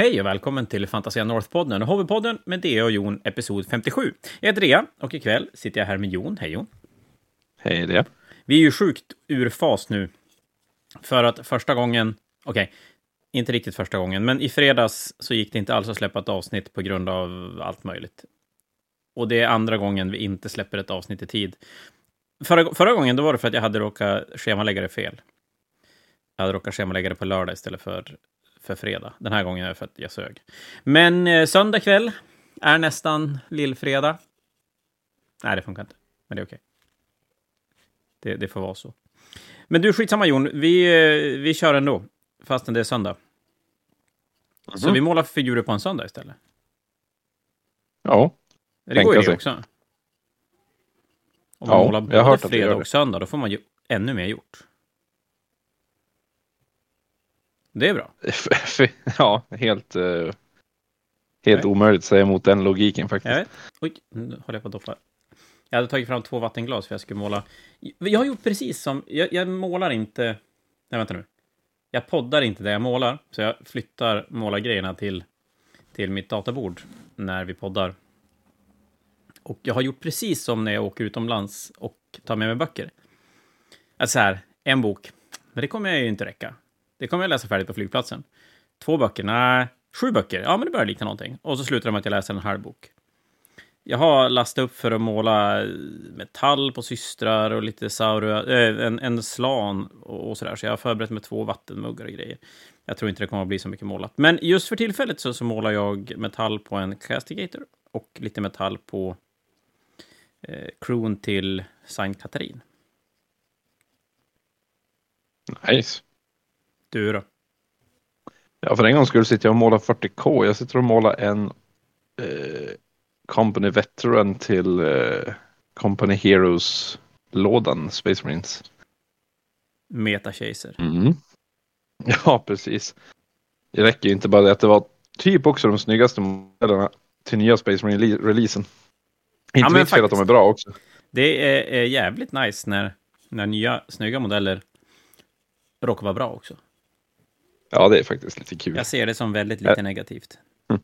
Hej och välkommen till Fantasia North-podden, Hobbypodden med Dea och Jon, episod 57. Jag heter Dea och ikväll sitter jag här med Jon. Hej Jon. Hej Dea. Vi är ju sjukt ur fas nu. För att första gången, okej, okay, inte riktigt första gången, men i fredags så gick det inte alls att släppa ett avsnitt på grund av allt möjligt. Och det är andra gången vi inte släpper ett avsnitt i tid. Förra, förra gången då var det för att jag hade råkat schemalägga det fel. Jag hade råkat schemalägga det på lördag istället för för fredag. Den här gången är det för att jag sög. Men eh, söndag kväll är nästan lillfredag. Nej, det funkar inte. Men det är okej. Det, det får vara så. Men du, skitsamma Jon. Vi, eh, vi kör ändå, fastän det är söndag. Mm. Så vi målar figurer på en söndag istället. Ja. Det går ju det också. Om man ja, målar både fredag och söndag, då får man ju ännu mer gjort. Det är bra. ja, helt, uh, helt omöjligt att säga emot den logiken faktiskt. Jag vet. Oj, nu håller jag på att doppa. Jag hade tagit fram två vattenglas för jag skulle måla. Jag har gjort precis som, jag, jag målar inte, nej vänta nu. Jag poddar inte där jag målar, så jag flyttar målargrejerna till, till mitt databord när vi poddar. Och jag har gjort precis som när jag åker utomlands och tar med mig böcker. Alltså här, en bok, men det kommer jag ju inte räcka. Det kommer jag läsa färdigt på flygplatsen. Två böcker? Nej. Sju böcker? Ja, men det börjar likna någonting. Och så slutar det med att jag läser en halv bok. Jag har lastat upp för att måla eh, metall på systrar och lite saurua, äh, eh, en, en slan och, och sådär. Så jag har förberett med två vattenmuggar och grejer. Jag tror inte det kommer att bli så mycket målat. Men just för tillfället så, så målar jag metall på en Castigator och lite metall på eh, crewn till Saint Katarin. Nice. Du då? Ja, för en gång skulle sitter jag och målar 40K. Jag sitter och målar en eh, Company Veteran till eh, Company Heroes-lådan, Space Marines. Meta Chaser. Mm. Ja, precis. Det räcker ju inte bara det att det var typ också de snyggaste modellerna till nya Space Marine-releasen. Inte ja, mitt fel att de är bra också. Det är, är jävligt nice när, när nya snygga modeller råkar vara bra också. Ja, det är faktiskt lite kul. Jag ser det som väldigt lite ja. negativt. Mm.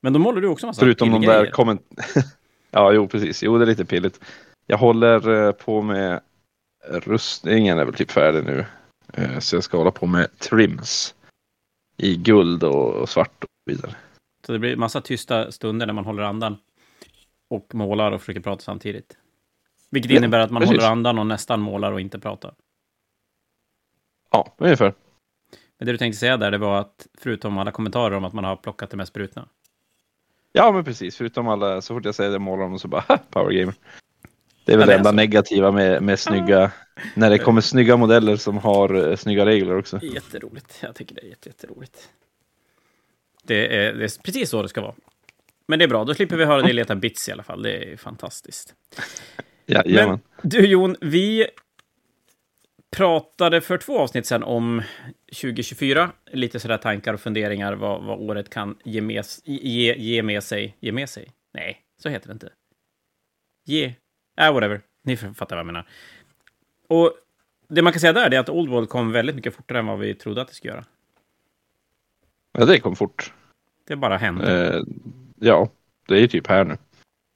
Men då målar du också massa Förutom de där komment... ja, jo, precis. Jo, det är lite pilligt. Jag håller eh, på med rustningen är väl typ färdig nu. Eh, så jag ska hålla på med trims i guld och svart och vidare. Så det blir massa tysta stunder när man håller andan och målar och försöker prata samtidigt. Vilket innebär att man precis. håller andan och nästan målar och inte pratar. Ja, ungefär. Men det du tänkte säga där, det var att förutom alla kommentarer om att man har plockat det mest brutna. Ja, men precis. Förutom alla, så fort jag säger det målar de så bara power gamer. Det är väl det enda alltså... negativa med, med snygga, när det kommer snygga modeller som har uh, snygga regler också. Jätteroligt. Jag tycker det är jätte, jätteroligt. Det är, det är precis så det ska vara. Men det är bra, då slipper vi höra dig leta bits i alla fall. Det är fantastiskt. Ja, Men du Jon, vi pratade för två avsnitt sedan om 2024. Lite sådär tankar och funderingar vad, vad året kan ge med, ge, ge med sig. Ge med sig? Nej, så heter det inte. Ge... Äh, whatever. Ni fattar vad jag menar. Och det man kan säga där är att Old World kom väldigt mycket fortare än vad vi trodde att det skulle göra. Ja, det kom fort. Det bara hände. Eh, ja, det är ju typ här nu.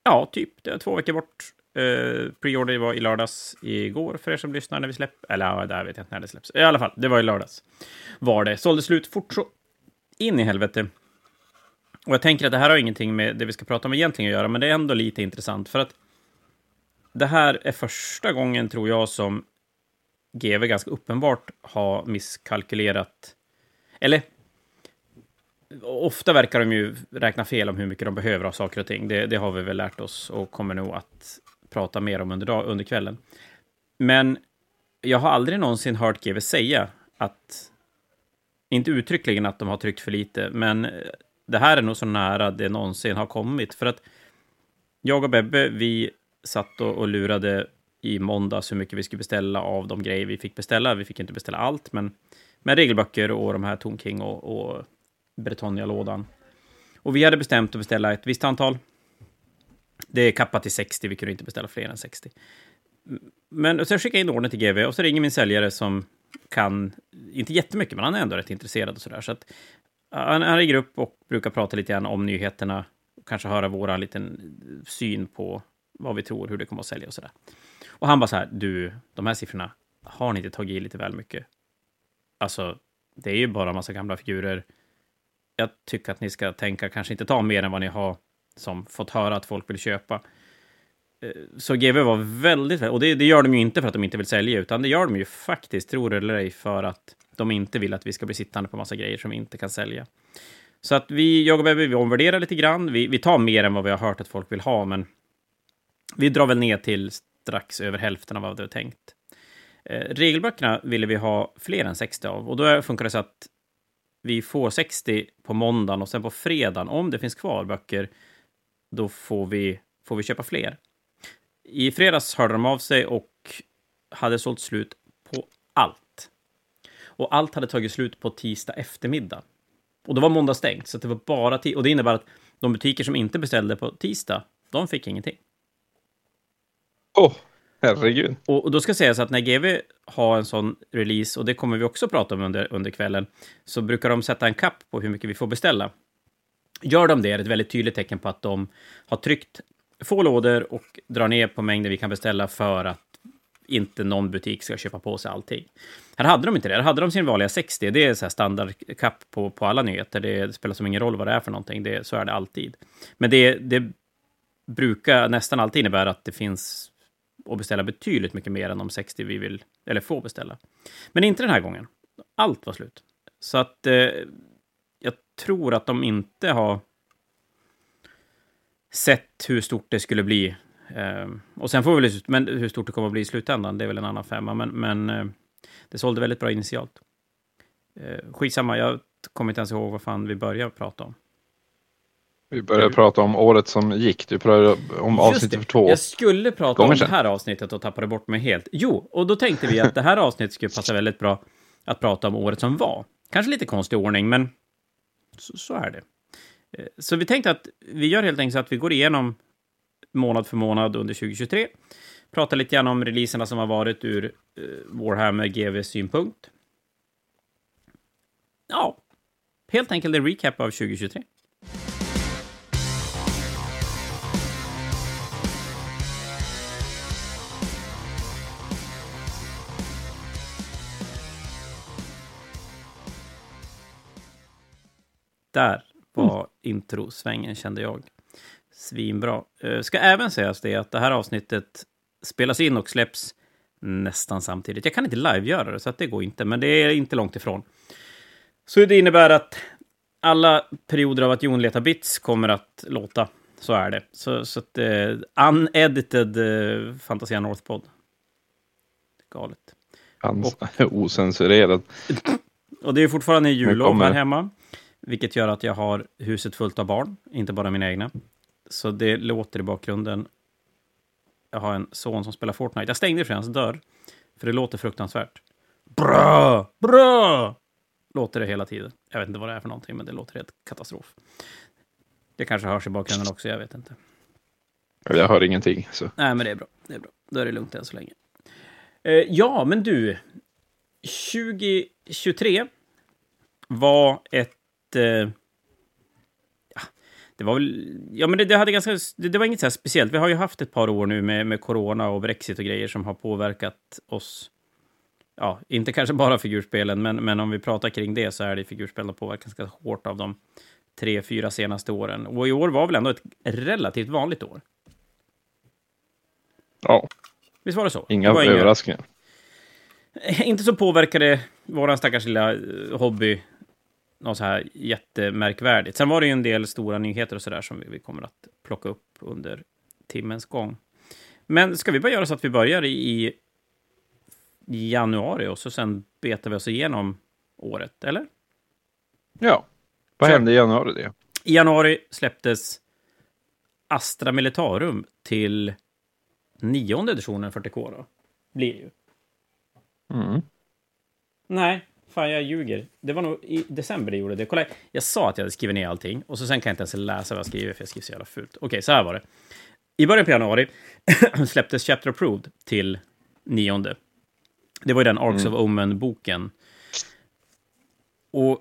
Ja, typ. Det är två veckor bort. Uh, Preorder var i lördags igår för er som lyssnar när vi släpper. Eller ja, där vet jag inte när det släpps. I alla fall, det var i lördags. Var det. Sålde slut fort så in i helvete. Och jag tänker att det här har ingenting med det vi ska prata om egentligen att göra, men det är ändå lite intressant för att det här är första gången, tror jag, som GV ganska uppenbart har misskalkylerat. Eller ofta verkar de ju räkna fel om hur mycket de behöver av saker och ting. Det, det har vi väl lärt oss och kommer nog att prata mer om under, dag, under kvällen. Men jag har aldrig någonsin hört GW säga att, inte uttryckligen att de har tryckt för lite, men det här är nog så nära det någonsin har kommit. För att jag och Bebbe, vi satt och, och lurade i måndags hur mycket vi skulle beställa av de grejer vi fick beställa. Vi fick inte beställa allt, men med regelböcker och de här Tom King och, och Bretonia-lådan. Och vi hade bestämt att beställa ett visst antal. Det är kappat till 60, vi kunde inte beställa fler än 60. Men så jag in ordern till GV och så ringer min säljare som kan, inte jättemycket, men han är ändå rätt intresserad och sådär. Så att han, han ringer upp och brukar prata lite grann om nyheterna. Och kanske höra vår liten syn på vad vi tror, hur det kommer att sälja och sådär. Och han bara så här, du, de här siffrorna, har ni inte tagit i lite väl mycket? Alltså, det är ju bara en massa gamla figurer. Jag tycker att ni ska tänka, kanske inte ta mer än vad ni har som fått höra att folk vill köpa. Eh, så GV var väldigt, och det, det, gör de ju inte för att de inte vill sälja, utan det gör de ju faktiskt, tror det eller ej, för att de inte vill att vi ska bli sittande på massa grejer som vi inte kan sälja. Så att vi, jag och Bebbe, vi omvärderar lite grann. Vi, vi tar mer än vad vi har hört att folk vill ha, men vi drar väl ner till strax över hälften av vad vi har tänkt. Eh, regelböckerna ville vi ha fler än 60 av och då funkar det så att vi får 60 på måndagen och sen på fredagen, om det finns kvar böcker, då får vi, får vi köpa fler. I fredags hörde de av sig och hade sålt slut på allt. Och allt hade tagit slut på tisdag eftermiddag. Och då var måndag stängt, så det var bara Och det innebär att de butiker som inte beställde på tisdag, de fick ingenting. Åh, oh, herregud. Och, och då ska sägas att när GV har en sån release, och det kommer vi också prata om under, under kvällen, så brukar de sätta en kapp på hur mycket vi får beställa. Gör de det är det ett väldigt tydligt tecken på att de har tryckt få lådor och drar ner på mängden vi kan beställa för att inte någon butik ska köpa på sig allting. Här hade de inte det. Här hade de sin vanliga 60. Det är så standardkapp på, på alla nyheter. Det, spelar som ingen roll vad det är för någonting. Det, så är det alltid. Men det, det brukar nästan alltid innebära att det finns att beställa betydligt mycket mer än de 60 vi vill, eller får beställa. Men inte den här gången. Allt var slut. Så att eh, tror att de inte har sett hur stort det skulle bli. Eh, och sen får vi väl, men hur stort det kommer att bli i slutändan, det är väl en annan femma. Men, men eh, det sålde väldigt bra initialt. Eh, skitsamma, jag kommer inte ens ihåg vad fan vi började prata om. Vi började prata om året som gick. Du pratade om avsnittet för två Jag skulle prata om det här avsnittet och tappade bort mig helt. Jo, och då tänkte vi att det här avsnittet skulle passa väldigt bra att prata om året som var. Kanske lite konstig ordning, men så, så är det. Eh, så vi tänkte att vi gör helt enkelt så att vi går igenom månad för månad under 2023. Pratar lite grann om releaserna som har varit ur eh, Warhammer GVs synpunkt. Ja, helt enkelt en recap av 2023. Där var mm. introsvängen, kände jag. Svinbra. Uh, ska även sägas det att det här avsnittet spelas in och släpps nästan samtidigt. Jag kan inte live-göra det, så att det går inte, men det är inte långt ifrån. Så det innebär att alla perioder av att Jon letar bits kommer att låta. Så är det. Så, så att, uh, unedited uh, Fantasia Northpod. Galet. Hans, och, osensurerad. Och det är fortfarande jullov här hemma. Vilket gör att jag har huset fullt av barn, inte bara mina egna. Så det låter i bakgrunden. Jag har en son som spelar Fortnite. Jag stängde för hans dörr, för det låter fruktansvärt. Bra! Bra! Låter det hela tiden. Jag vet inte vad det är för någonting, men det låter helt katastrof. Det kanske hörs i bakgrunden också, jag vet inte. Jag hör ingenting. Så. Nej, men det är bra. Det är bra. Då är det lugnt än så länge. Eh, ja, men du. 2023 var ett eh, ja, det var väl, ja men det, det hade ganska, det, det, var inget så speciellt. Vi har ju haft ett par år nu med, med corona och Brexit och grejer som har påverkat oss. Ja, inte kanske bara figurspelen, men, men om vi pratar kring det så är det figurspelen har påverkats ganska hårt av de tre, fyra senaste åren. Och i år var väl ändå ett relativt vanligt år. Ja. Visst var det så? Inga det överraskningar. Inga, inte så påverkade våran stackars lilla eh, hobby något så här jättemärkvärdigt. Sen var det ju en del stora nyheter och så där som vi, vi kommer att plocka upp under timmens gång. Men ska vi bara göra så att vi börjar i, i januari och så sen betar vi oss igenom året, eller? Ja. Vad hände i januari? Det? I januari släpptes Astra Militarum till nionde editionen 40K då. Blir ju. Mm. Nej, Fan, jag ljuger. Det var nog i december det gjorde det. Kolla, jag sa att jag hade skrivit ner allting och så sen kan jag inte ens läsa vad jag skriver för jag skriver så jävla fult. Okej, så här var det. I början på januari släpptes Chapter Approved till nionde. Det var ju den Arcs mm. of Omen-boken. Och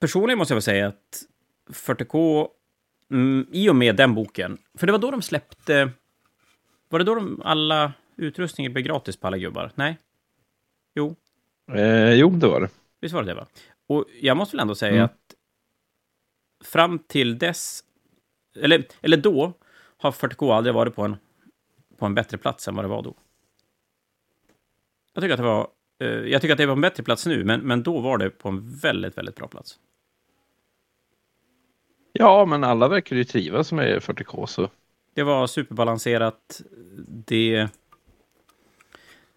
personligen måste jag väl säga att 40K, mm, i och med den boken, för det var då de släppte... Var det då de alla utrustningar blev gratis på alla gubbar? Nej? Jo, Eh, jo, det var det. Visst var det det, va? Och jag måste väl ändå säga Mm. att fram till dess, eller, eller då, har 40K aldrig varit på en, på en bättre plats än vad det var då. Jag tycker att det var, eh, jag tycker att det är på en bättre plats nu, men, men då var det på en väldigt, väldigt bra plats. Ja, men alla verkar ju trivas med 40K så. Det var superbalanserat. Det...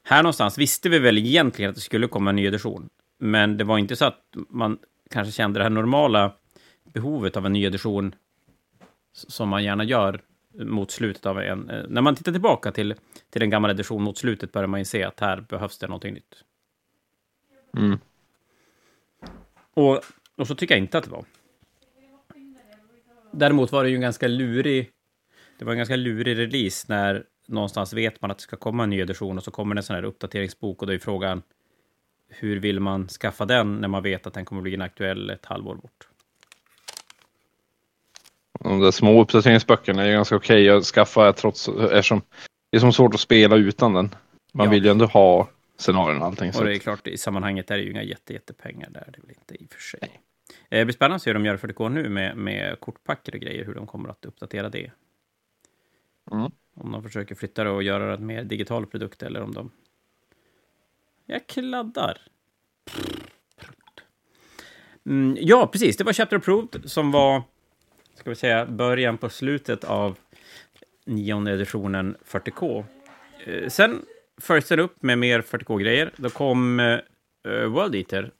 Här någonstans visste vi väl egentligen att det skulle komma en ny edition. Men det var inte så att man kanske kände det här normala behovet av en ny edition som man gärna gör mot slutet av en... eh, När man tittar tillbaka till, till en gammal edition mot slutet börjar man ju se att här behövs det någonting nytt. Mm. Och, och så tycker jag inte att det var. Däremot var det ju en ganska lurig... Det var en ganska lurig release när någonstans vet man att det ska komma en ny edition och så kommer det en sån här uppdateringsbok och då är frågan hur vill man skaffa den när man vet att den kommer bli inaktuell ett halvår bort? De där små uppdateringsböckerna är ganska okej att skaffa trots eftersom det är som svårt att spela utan den. Man Ja. vill ju ändå ha scenarion och allting. Och det är klart, i sammanhanget är det ju inga jätte, jättepengar där, det väl inte i och för sig. Eh, Det blir spännande att se hur de gör för det går nu med, med kortpacker och grejer, hur de kommer att uppdatera det. Mm. Om de försöker flytta det och göra det mer digital produkt eller om de... Jag kladdar. Mm, ja, precis. Det var Chapter Approved som var, ska vi säga, början på slutet av nionde editionen 40K. Eh, sen följdes den upp med mer 40K-grejer. Då kom eh, World Eater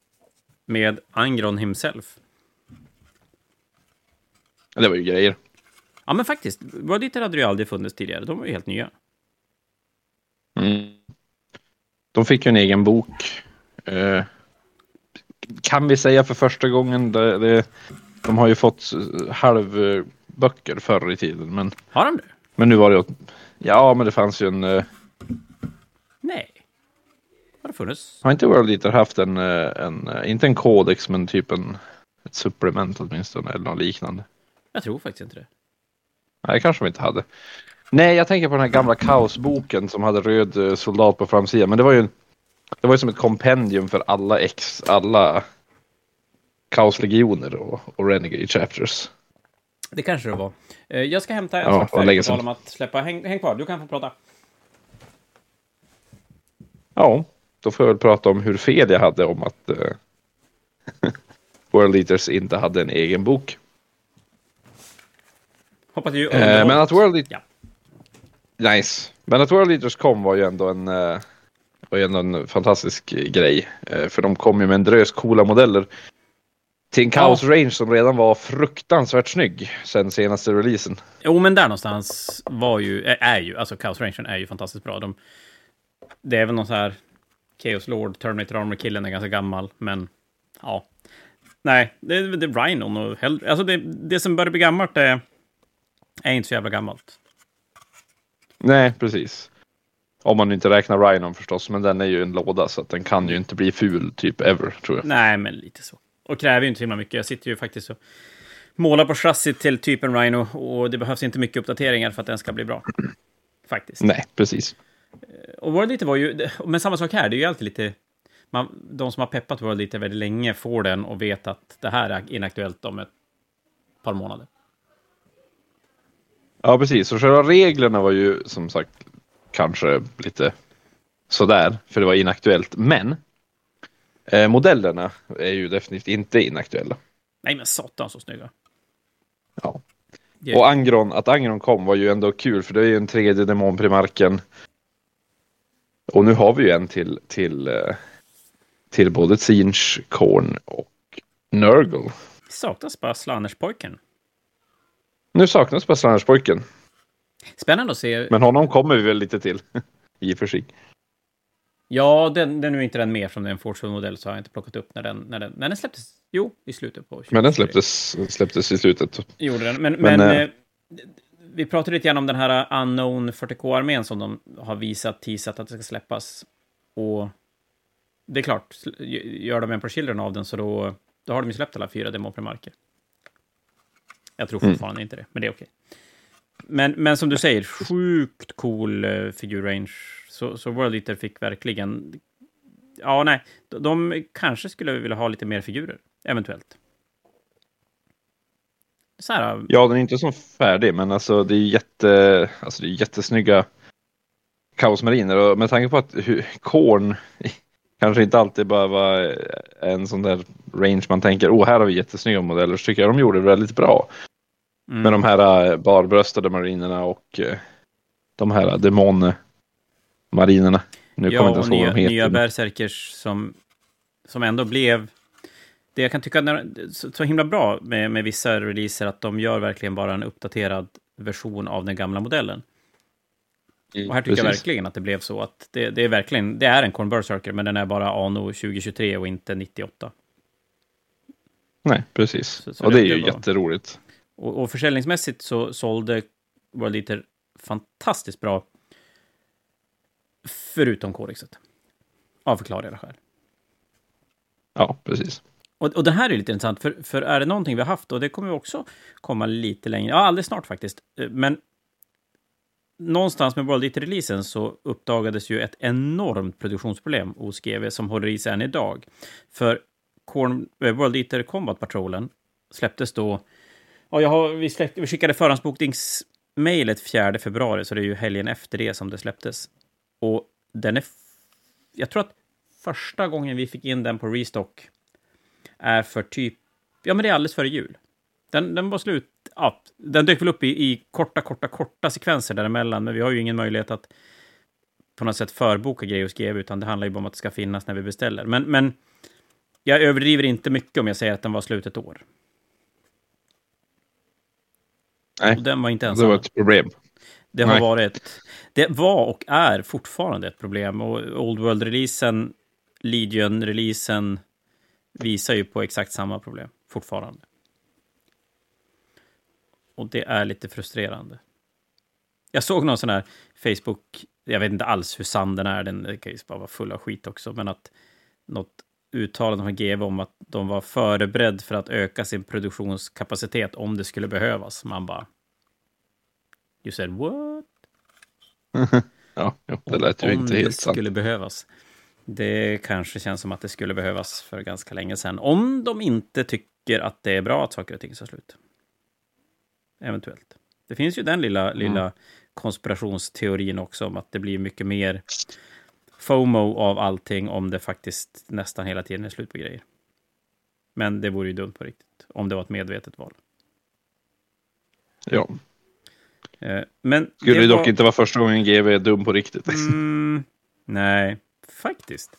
med Angron himself. Det var ju grejer. Ja, men faktiskt. World Eater hade ju aldrig funnits tidigare. De var ju helt nya. Mm. De fick ju en egen bok. Eh, kan vi säga för första gången. Det, det, de har ju fått halvböcker förr i tiden. Men, Har de det? men nu var det... Ja, men det fanns ju en... eh, Nej. Har det funnits? Har inte World Eater haft en, eh, en, inte en kodex, men typ en ett supplement åtminstone eller något liknande? Jag tror faktiskt inte det. Nej, kanske de inte hade. Nej, jag tänker på den här gamla kaosboken som hade röd eh, soldat på framsidan, men det var ju det var ju som ett kompendium för alla ex, alla kaoslegioner och, och renegade chapters. Det kanske det var. Eh, Jag ska hämta en Ja, färdigt länge på om att släppa. Häng, häng kvar, du kan få prata. Ja, då får jag väl prata om hur fel jag hade om att eh, World Eaters inte hade en egen bok. Hoppas ju Eh, men att World Eaters... Ja. Nice. Men att World Eaters kom var ju ändå en, eh, var ju ändå en fantastisk grej. Eh, för de kom ju med en drös coola modeller. Till en Chaos Range som redan var fruktansvärt snygg sen senaste releasen. Jo, men där någonstans var ju, är, ju, alltså Chaos Ranger är ju fantastiskt bra. De, det är väl någon så här Chaos Lord, Terminator Armor-killen är ganska gammal, men ja. Nej, det, det är Rhinon och hell, alltså det, det som börjar bli gammalt är, är inte så jävla gammalt. Nej, precis. Om man inte räknar Rhinon förstås, men den är ju en låda så att den kan ju inte bli ful typ ever tror jag. Nej, men lite så. Och kräver ju inte så himla mycket. Jag sitter ju faktiskt och målar på chassit till typen Rhino och det behövs inte mycket uppdateringar för att den ska bli bra. Faktiskt. Nej, precis. Och World Eater var ju, men samma sak här, det är ju alltid lite... Man, de som har peppat World Eater väldigt länge får den och vet att det här är inaktuellt om ett par månader. Ja, precis. Så själva reglerna var ju som sagt kanske lite sådär, för det var inaktuellt. Men eh, modellerna är ju definitivt inte inaktuella. Nej, men satan så snygga. Ja. Det- Och Angron, att Angron kom var ju ändå kul, för det är ju en tredje demonprimarken. Och nu har vi ju en till, till, eh, till både Sinch, Korn och Nurgle. Saknas bara Slanerspojken. Nu saknas bara Slanderspojken, Spännande att se. men honom kommer vi väl lite till. I och för sig. Ja, den, den är inte den med från den Fortune-modell, så har jag inte plockat upp när den, när den, när den släpptes. Jo, i slutet på Men den 2023. släpptes, släpptes i slutet. Gjorde den. Men, men, Men, eh, eh, vi pratade lite grann om den här Unknown 40K-armén som de har visat, teasat att det ska släppas. Och det är klart, gör de en Pro Children av den så då då har de ju släppt alla fyra demopremarker. Jag tror Mm. fortfarande inte det, men det är okej. Men, men som du säger, sjukt cool uh, figurrange. Så, så World Eater fick verkligen... Ja, nej, de, de kanske skulle vilja ha lite mer figurer, eventuellt. Så här, Ja, den är inte så färdig, men alltså det är jätte, alltså det är jättesnygga kaosmariner och med tanke på att Korn kanske inte alltid bara var en sån där range man tänker, åh, här har vi jättesnygga modeller, så tycker jag de gjorde det väldigt bra. Mm, Med de här äh, barbröstade marinerna och äh, de här demonmarinerna. Nu ja, kommer jag inte ihåg nya, vad de heter. nya Berserkers som, som ändå blev... Det jag kan tycka är så, så himla bra med, med vissa releaser, att de gör verkligen bara en uppdaterad version av den gamla modellen. Och här tycker jag Precis. verkligen att det blev så att det, det är verkligen, det är en Corn Berserker, men den är bara Ano 2023 och inte 98. Nej, precis. Så- så och det- det är ju var- jätteroligt. Och, och försäljningsmässigt så sålde World Eater fantastiskt bra. Förutom Korixet. Av förklarliga skäl. Ja, precis. Och, och det här är lite intressant, för, för är det någonting vi har haft, och det kommer vi också komma lite längre, ja, alldeles snart faktiskt, eh, men någonstans med World Eater-releasen så uppdagades ju ett enormt produktionsproblem hos GV som håller i sig än idag. För Corn, eh, World Eater Combat Patrolen släpptes då, ja, jag har, vi, släppte, vi skickade förhandsbokningsmejlet 4 februari, så det är ju helgen efter det som det släpptes. Och den är, jag tror att första gången vi fick in den på restock är för typ... Ja, men det är alldeles före jul. Den, den var slut... Ja, den dök väl upp i, i korta, korta, korta sekvenser däremellan, men vi har ju ingen möjlighet att på något sätt förboka grejer hos GV, utan det handlar ju bara om att det ska finnas när vi beställer. Men, men jag överdriver inte mycket om jag säger att den var slut ett år. Nej, Och den var inte det ensam. var ett problem. Det har Nej. varit... Det var och är fortfarande ett problem. Och Old World-releasen, Legion-releasen visar ju på exakt samma problem fortfarande. Och det är lite frustrerande. Jag såg någon sån här Facebook, jag vet inte alls hur sann den är, den kan ju bara vara full av skit också, men att något uttalande från GV om att de var förberedd för att öka sin produktionskapacitet om det skulle behövas. Man bara... You said what? Ja, det lät ju om inte det helt sant. skulle behövas. Det kanske känns som att det skulle behövas för ganska länge sedan. Om de inte tycker att det är bra att saker och ting tar slut. Eventuellt. Det finns ju den lilla, Mm. lilla konspirationsteorin också om att det blir mycket mer FOMO av allting om det faktiskt nästan hela tiden är slut på grejer. Men det vore ju dumt på riktigt, om det var ett medvetet val. Ja. Eh, Men Skulle det dock var- inte vara första gången GV är dum på riktigt. Mm, nej, faktiskt.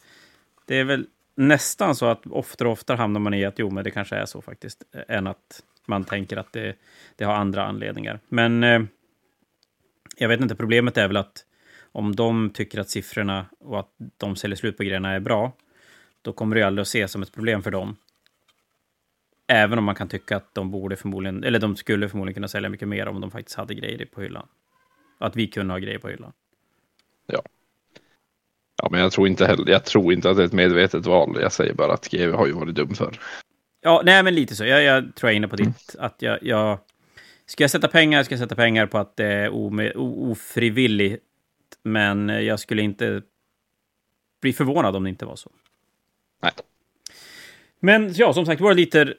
Det är väl nästan så att oftare och oftare hamnar man i att jo, men det kanske är så faktiskt, eh, än att man tänker att det, det har andra anledningar. Men eh, jag vet inte, problemet är väl att om de tycker att siffrorna och att de säljer slut på grejerna är bra, då kommer det aldrig att ses som ett problem för dem. Även om man kan tycka att de borde förmodligen, eller de skulle förmodligen kunna sälja mycket mer om de faktiskt hade grejer på hyllan. Att vi kunde ha grejer på hyllan. Ja, men jag tror inte heller, jag tror inte att det är ett medvetet val. Jag säger bara att GV har ju varit dum för. Ja, nej, men lite så. Jag, jag tror jag är inne på ditt. Att jag, jag... Ska jag sätta pengar, ska jag sätta pengar på att det är ome, o, ofrivilligt. Men jag skulle inte bli förvånad om det inte var så. Nej. Men ja, som sagt, var lite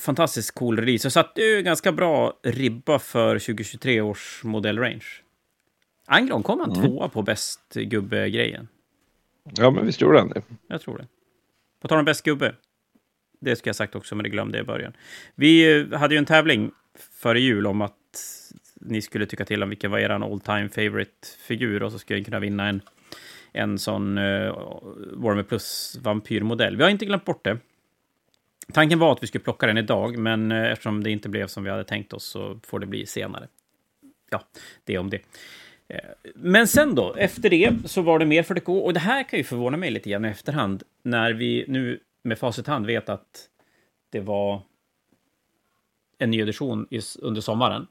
fantastiskt cool release. Jag satte ju ganska bra ribba för 2023 års modellrange. Angron kom han Mm. tvåa på bäst gubbe-grejen. Ja, men visst gjorde han det. Jag tror det. På tal om bäst gubbe. Det ska jag sagt också, men det glömde jag i början. Vi eh, hade ju en tävling före jul om att ni skulle tycka till om vilken var er all time favorite figur och så skulle ni kunna vinna en, en sån eh, uh, Warmer Plus vampyrmodell. Vi har inte glömt bort det. Tanken var att vi skulle plocka den idag, men uh, eftersom det inte blev som vi hade tänkt oss så får det bli senare. Ja, det om det. Eh, men sen då, efter det så var det mer för det och det här kan ju förvåna mig lite grann i efterhand, när vi nu med facit i hand vet att det var en ny edition under sommaren.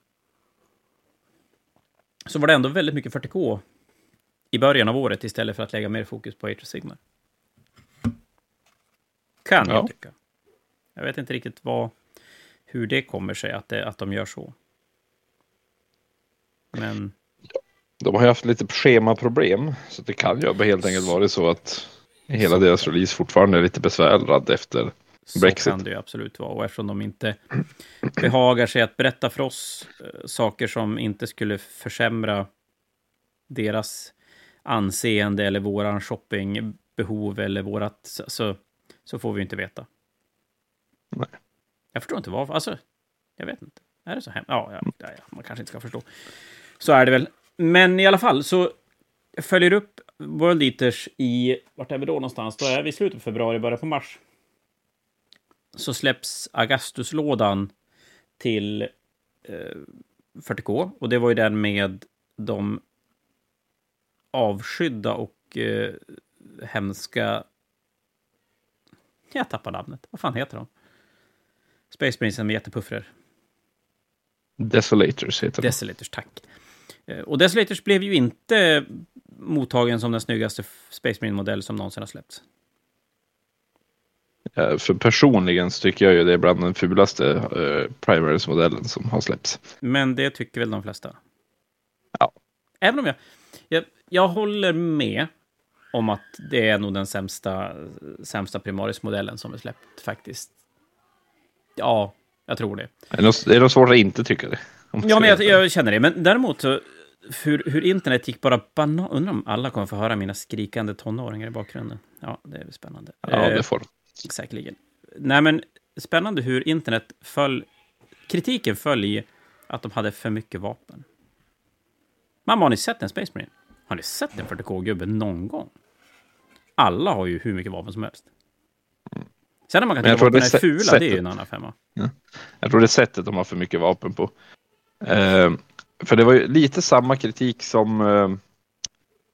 Så var det ändå väldigt mycket 40K i början av året istället för att lägga mer fokus på Age of Sigmar. Kan Ja. jag tycka. Jag vet inte riktigt vad, hur det kommer sig att, det, att de gör så. Men... De har ju haft lite schemaproblem, så det kan ju helt enkelt vara så att hela deras release fortfarande är lite besvärad efter Brexit. Så kan det ju absolut vara. Och eftersom de inte behagar sig att berätta för oss eh, saker som inte skulle försämra deras anseende eller våran shoppingbehov eller vårat, så, så får vi inte veta. Nej. Jag förstår inte varför. Alltså, jag vet inte. Är det så hemskt? Ja, ja, ja, man kanske inte ska förstå. Så är det väl. Men i alla fall, så följer upp World Eaters i, vart är vi då någonstans? Då är vi i slutet på februari, början på mars. Så släpps Augustus-lådan till eh, 40K. Och det var ju den med de avskydda och eh, hemska... Jag tappar namnet. Vad fan heter de? Space Marines med jättepuffror. Desolators heter det. Desolators, tack. Eh, och Desolators blev ju inte mottagen som den snyggaste Space Marine-modell som någonsin har släppts. Ja, för personligen så tycker jag ju det är bland den fulaste uh, Primaries-modellen som har släppts. Men det tycker väl de flesta? Ja. Även om jag, jag... Jag håller med om att det är nog den sämsta, sämsta Primaris-modellen som är släppt faktiskt. Ja, jag tror det. Det är nog svårt att inte tycka det. Ja, men jag, jag, känner det. Men däremot hur, hur internet gick bara banan... Undrar om alla kommer få höra mina skrikande tonåringar i bakgrunden. Ja, det är spännande. Ja, det eh, får de. Säkerligen. Nej, men spännande hur internet föll... Kritiken föll i att de hade för mycket vapen. Mamma, har ni sett en Space Marine? Har ni sett en 40K-gubbe någon gång? Alla har ju hur mycket vapen som helst. Sen när man kan tycka att vapen är fula, sättet, det är ju en annan femma. Ja. Jag tror det är sättet de har för mycket vapen på. Eh, för det var ju lite samma kritik som, eh,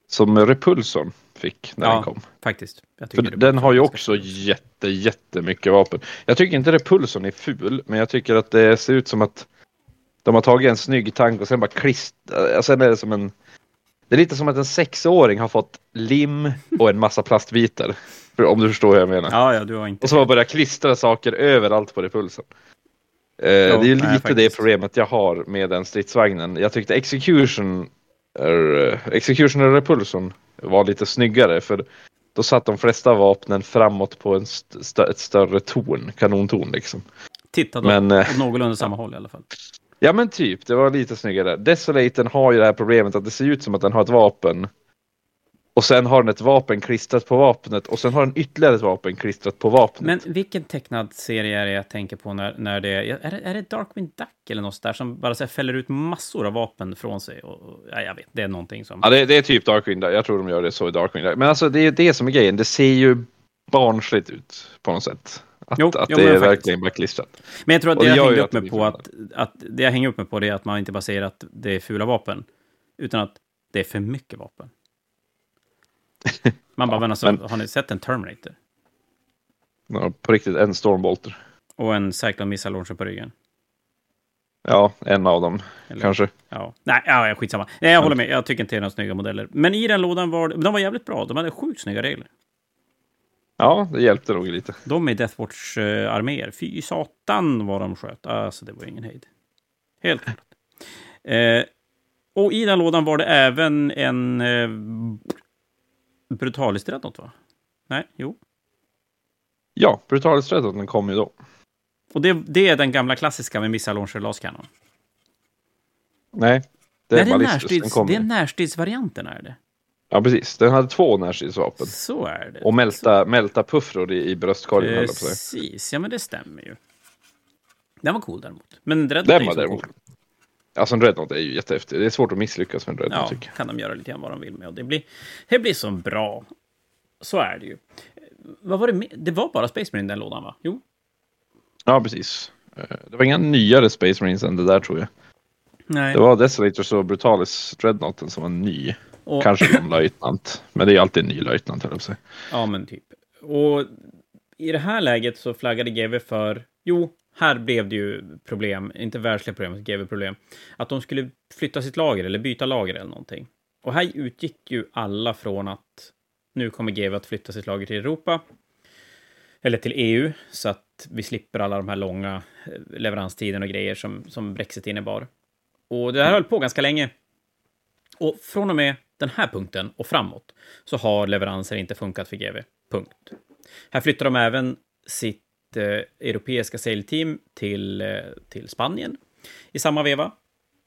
som Repulsorn fick när ja, den kom. faktiskt. för den har ju också jätte, jättemycket vapen. Jag tycker inte Repulsorn är ful, men jag tycker att det ser ut som att de har tagit en snygg tank och sen bara klistrat, sen är det som en det är lite som att en sexåring har fått lim och en massa plastbitar. Om du förstår hur jag menar. Ja, ja, du har inte... Och så har börjat klistra saker överallt på repulsen. Eh, jo, det är ju lite nej, det problemet jag har med den stridsvagnen. Jag tyckte Execution, er, Execution och Repulsion var lite snyggare för då satt de flesta vapnen framåt på en st ett större torn, kanontorn liksom. Titta då, Men, åt någorlunda samma håll i alla fall. Ja men typ, det var lite snyggare. Desolaten har ju det här problemet att det ser ut som att den har ett vapen. Och sen har den ett vapen klistrat på vapnet och sen har den ytterligare ett vapen klistrat på vapnet. Men vilken tecknad serie är det jag tänker på när, när det är... Är det, är det Darkwing Duck eller något där som bara så här, fäller ut massor av vapen från sig? Och, ja, jag vet, det är någonting som... Ja, det, det är typ Darkwing Duck. Jag tror de gör det så i Darkwing Duck. Men alltså det är det som är grejen. Det ser ju barnsligt ut på något sätt. Att, jo, att jo, det är verkligen bara klistrat. Men jag tror att det, det jag hänger upp mig på att, att det jag hänger upp mig på det är att man inte bara säger att det är fula vapen, utan att det är för mycket vapen. Man bara, ja, men alltså, men... har ni sett en Terminator? Ja, på riktigt, en Stormbolter. Och en Cyclone Missile Launcher på ryggen. Ja, en av dem Eller, kanske. Ja, nej, ja, skitsamma. Nej, jag håller med. Jag tycker inte det är några snygga modeller. Men i den lådan var de var jävligt bra. De hade sjukt snygga regler. Ja, det hjälpte nog lite. De är Deathwatch-arméer. Fy satan vad de sköt. Alltså, det var ingen hejd. Helt klart. Eh, och i den lådan var det även en eh, Brutalis Dreadnought, va? Nej, jo. Ja, Brutalis Dreadnought kom ju då. Och det, det är den gamla klassiska med Missile Launcher Las Cannon? Nej, det är, det är, närstrids, det är närstridsvarianten, är det? Ja, precis. Den hade två närstridsvapen. Så är det. Och mälta, mälta puffror i, i bröstkorgen. Precis, ja men det stämmer ju. Den var cool däremot. Men Dreadnought är ju så däremot. cool. Alltså en Dreadnought är ju jättehäftig. Det är svårt att misslyckas med en Dreadnought. Ja, kan de göra lite grann vad de vill med. Och det blir, det blir så bra. Så är det ju. Vad var det med? Det var bara Space Marine den lådan, va? Jo. Ja, precis. Eh, det var inga nyare Space Marines än det där, tror jag. Nej. Det var Desolators och Brutalis Dreadnoughten som var ny. Och... Kanske någon löjtnant. Men det är alltid en ny löjtnant, höll jag säga. Ja, men typ. Och i det här läget så flaggade GW för, jo, här blev det ju problem, inte världsliga problem, GW problem, att de skulle flytta sitt lager eller byta lager eller någonting. Och här utgick ju alla från att nu kommer GW att flytta sitt lager till Europa, eller till EU, så att vi slipper alla de här långa eh, leveranstiderna och grejer som, som Brexit innebar. Och det här höll på ganska länge. Och från och med den här punkten och framåt så har leveranser inte funkat för GV. Punkt. Här flyttar de även sitt Eh, europeiska säljteam till, eh, till Spanien i samma veva.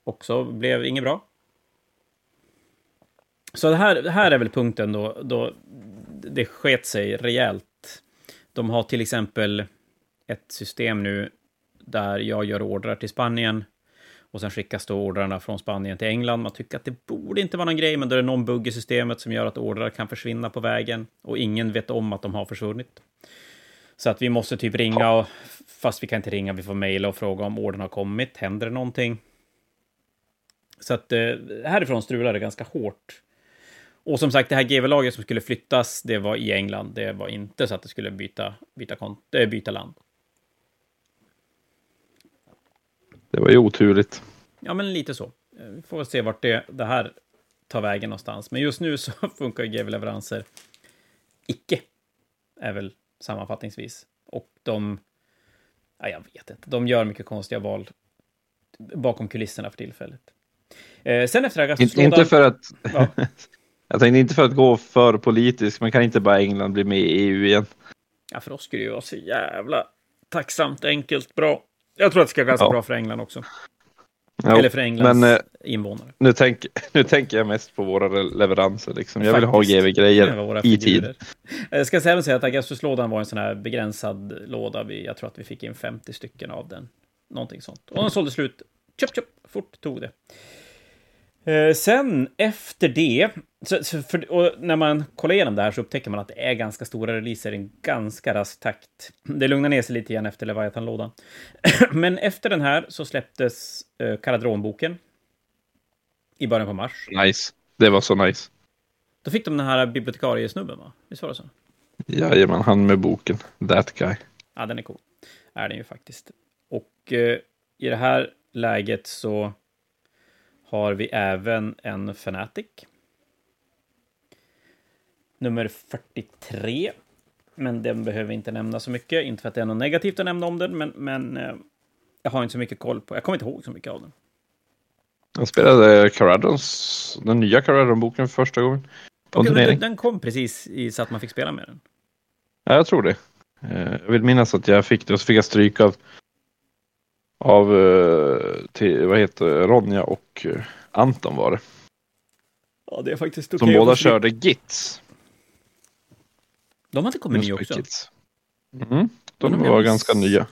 Också blev inget bra. Så det här, det här är väl punkten då, då det sket sig rejält. De har till exempel ett system nu där jag gör ordrar till Spanien och sen skickas då ordrarna från Spanien till England. Man tycker att det borde inte vara någon grej, men då är det någon bugg i systemet som gör att ordrar kan försvinna på vägen och ingen vet om att de har försvunnit. Så att vi måste typ ringa, och, fast vi kan inte ringa, vi får mejla och fråga om ordern har kommit. Händer det någonting? Så att eh, härifrån strular det ganska hårt. Och som sagt, det här GV-laget som skulle flyttas, det var i England. Det var inte så att det skulle byta, byta, kont- äh, byta land. Det var ju oturligt. Ja, men lite så. Eh, Vi får väl se vart det, det här tar vägen någonstans. Men just nu så funkar GV-leveranser icke, är väl sammanfattningsvis. Och de, ja, jag vet inte, de gör mycket konstiga val bakom kulisserna för tillfället. Eh, sen efter Agastos inte för att... Ja. jag tänkte inte för att gå för politisk, men kan inte bara England bli med i EU igen? Ja, för oss skulle det ju vara så jävla tacksamt, enkelt, bra. Jag tror att det ska vara ganska Ja. bra för England också. Jo, Eller för Englands men, eh, invånare. Nu, tänk, nu tänker jag mest på våra leveranser. Liksom. Jag vill ha Faktiskt. Våra i tid. figurer. Jag ska säga att Augustus-lådan var en sån här begränsad låda. Vi, jag tror att vi fick in 50 stycken av den. Någonting sånt. Och den sålde slut. Köp, köp, fort tog det. Eh, sen efter det, så, så för, när man kollar igenom det här så upptäcker man att det är ganska stora releaser i en ganska rask takt. Det lugnar ner sig lite igen efter Leviathan-lådan. Men efter den här så släpptes eh, Karadron-boken i början på mars. Nice. Det var så nice. Då fick de den här bibliotekariesnubben, va? Visst var det så? Jajamän, han med boken. That guy. Ja, den är cool. Är den ju faktiskt. Och eh, i det här läget så har vi även en Fnatic. Nummer 43. Men den behöver vi inte nämna så mycket. Inte för att det är något negativt att nämna om den, men, men eh, jag har inte så mycket koll på. Jag kommer inte ihåg så mycket av den. Han spelade Caradons, den nya Caradon-boken för första gången. Och den, kom precis i, så att man fick spela med den. Ja, jag tror det. Eh, Jag vill minnas att jag fick det och så fick jag stryk av, av eh, till, vad heter Ronja och Anton var det. Ja, det är faktiskt Som okej att båda körde Gits. De har inte kommit nya också. Gits. Mm, de jag var ganska nya.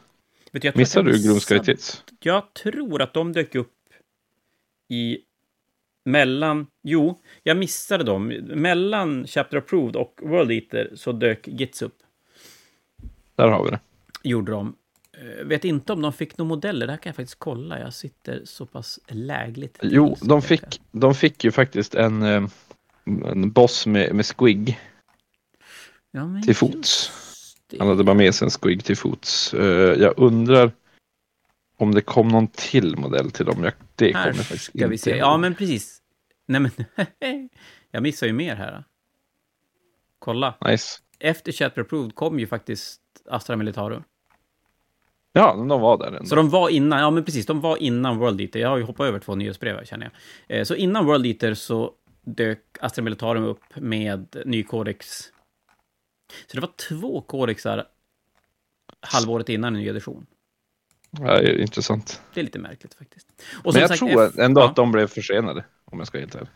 Vet du, jag tror att Missade jag du Gloomsky missade- Tits? Jag tror att de dök upp i mellan... Jo, jag missade dem. Mellan Chapter Approved och World Eater så dök Gits upp. Där har vi det. Gjorde de. Eh, vet inte om de fick några modeller. Det här kan jag faktiskt kolla. Jag sitter så pass lägligt. Jo, de fick, de fick ju faktiskt en, eh, en boss med, med squig Ja, till fots. Han hade bara med sig en squig till fots. Eh, Jag undrar om det kom någon till modell till dem. Jag, det Här kommer faktiskt ska vi se. Ja, men precis. Nej, men... jag missar ju mer här. Kolla. Nice. Efter Chapter Approved kom ju faktiskt Astra Militarum. Ja, de var där ändå. Så de var innan, ja men precis, de var innan World Eater. Jag har ju hoppat över två nyhetsbrev här, känner jag. Eh, Så innan World Eater så dök Astra Militarum upp med ny kodex. Så det var två kodexar halvåret innan en ny edition. Ja, intressant. Det är lite märkligt faktiskt. Och Men jag sagt, tror F- ändå ja, att de blev försenade. Om jag ska vara helt ärlig.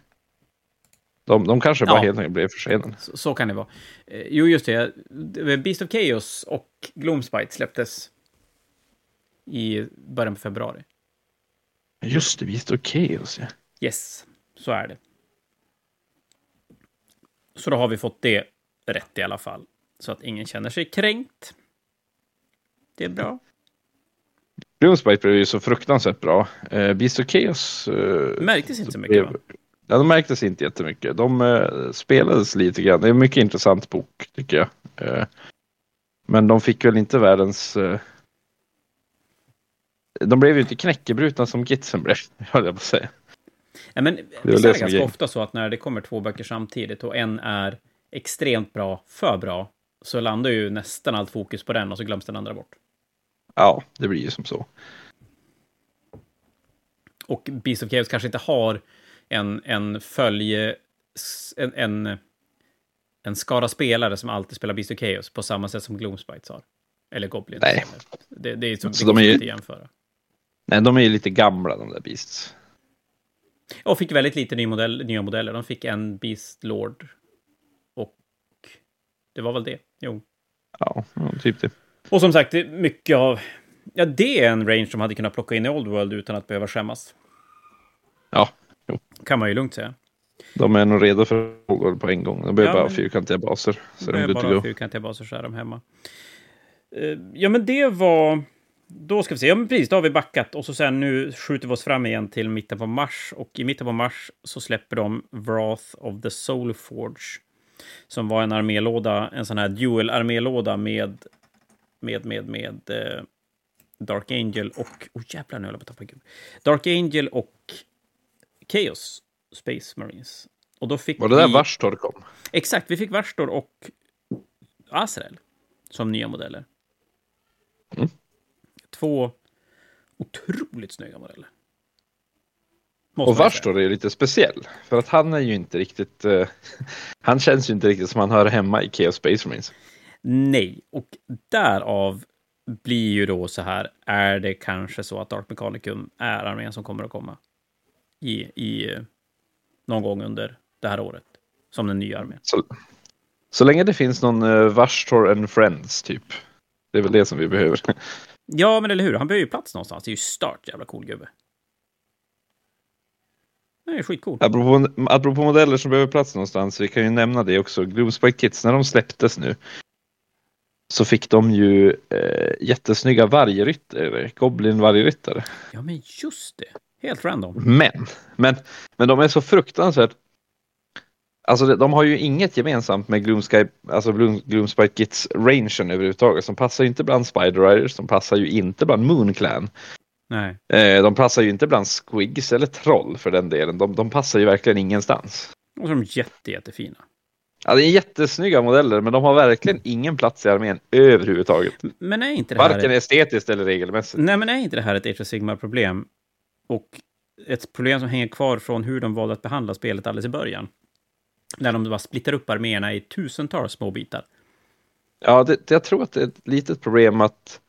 De, de kanske bara Ja. helt enkelt blev försenade. så, så kan det vara. Eh, Jo, just det. Beast of Chaos och Gloomspite släpptes i början på februari. Just det, visst okej att se. Yes, så är det. Så då har vi fått det rätt i alla fall. Så att ingen känner sig kränkt. Det är bra. Gloomspite blev ju så fruktansvärt bra. Eh, Beast of Chaos... Eh, Märktes inte så mycket, va? Ja, de märktes inte jättemycket. De eh, spelades lite grann. Det är en mycket intressant bok, tycker jag. Eh, men de fick väl inte världens... Eh, de blev ju inte knäckebrutna som Gitsen blev, höll jag på att säga. Ja, men det är det ganska ofta så att när det kommer två böcker samtidigt och en är extremt bra, för bra, så landar ju nästan allt fokus på den och så glöms den andra bort. Ja, det blir ju som så. Och Beast of Chaos kanske inte har en, en följe... En, en, en skara spelare som alltid spelar Beast of Chaos på samma sätt som Gloomspites har. Eller Goblins. Nej. Det, det är så, Så de är ju- inte att jämföra. Nej, de är ju lite gamla de där Beasts. Och fick väldigt lite ny modell, nya modeller. De fick en Beast Lord. Det var väl det. Jo. Ja, typ det. Och som sagt, mycket av... Ja, det är en range som hade kunnat plocka in i Old World utan att behöva skämmas. Ja, Kan man ju lugnt säga. de är nog redo för frågor på en gång. De behöver Ja, bara men- fyrkantiga baser. Så de to bara fyrkantiga baser så är de hemma. Eh, Ja, men det var... Då ska vi se. Ja, men precis. Då har vi backat. Och så sen nu skjuter vi oss fram igen till mitten på mars. Och i mitten på mars så släpper de Wrath of the Soulforge. Som var en armélåda, en sån här dual-armélåda med... Med, med, med... eh, Dark Angel och... Oh jävlar, nu höll jag på att tappa gud. Dark Angel och Chaos Space Marines. Och då fick Var det där vi... Varstor kom? Exakt, vi fick Varstor och Azrael som nya modeller. Mm. Två otroligt snygga modeller. Måste Och ju Varstor är lite speciell. För att han är ju inte riktigt... eh, han känns ju inte riktigt som han hör hemma i Chaos Space Marines. Nej, och därav blir ju då så här, är det kanske så att Dark Mechanicum är armén som kommer att komma i, i eh, någon gång under det här året som den nya armén. Så, så länge det finns någon uh, Varstor and Friends typ. Det är väl det som vi behöver. Ja, men eller hur? Han behöver ju plats någonstans. Det är ju start, jävla cool gubbe. Det är skitcool. apropå, apropå modeller som behöver plats någonstans. Vi kan ju nämna det också. Gloomspike Kits, när de släpptes nu. Så fick de ju eh, jättesnygga vargryttare. Goblin vargryttare. Ja, men just det. Helt random. Men, men, men de är så fruktansvärt Alltså de- har ju inget gemensamt med Gloomsky, alltså Gloom, Gloomspike Gits rangen överhuvudtaget. De passar ju inte bland Spider Riders, de passar ju inte bland Moon Clan. Nej. Eh, de passar ju inte bland Squigs eller Troll för den delen. De, de passar ju verkligen ingenstans. Och så är de jätte, jättefina. Ja, det är jättesnygga modeller men de har verkligen ingen plats i armén överhuvudtaget. Men är inte det här... Varken Ett... estetiskt eller regelmässigt. Nej, men är inte det här ett Age of Sigmar-problem? Och ett problem som hänger kvar från hur de valde att behandla spelet alldeles i början. När de bara splittar upp arméerna i tusentals små bitar. Ja, det, jag tror att det är ett litet problem att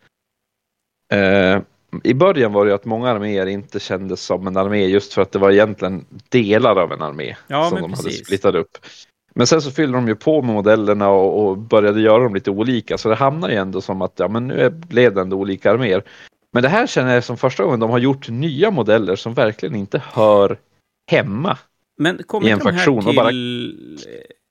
eh, i början var det ju att många arméer inte kändes som en armé just för att det var egentligen delar av en armé Ja, som de hade precis. splittat upp. Men sen så fyllde de ju på med modellerna och, och började göra dem lite olika så det hamnar ju ändå som att ja, men nu är- blev det ändå olika arméer. Men det här känner jag som första gången de har gjort nya modeller som verkligen inte hör hemma. Men kom I en faktion till... bara-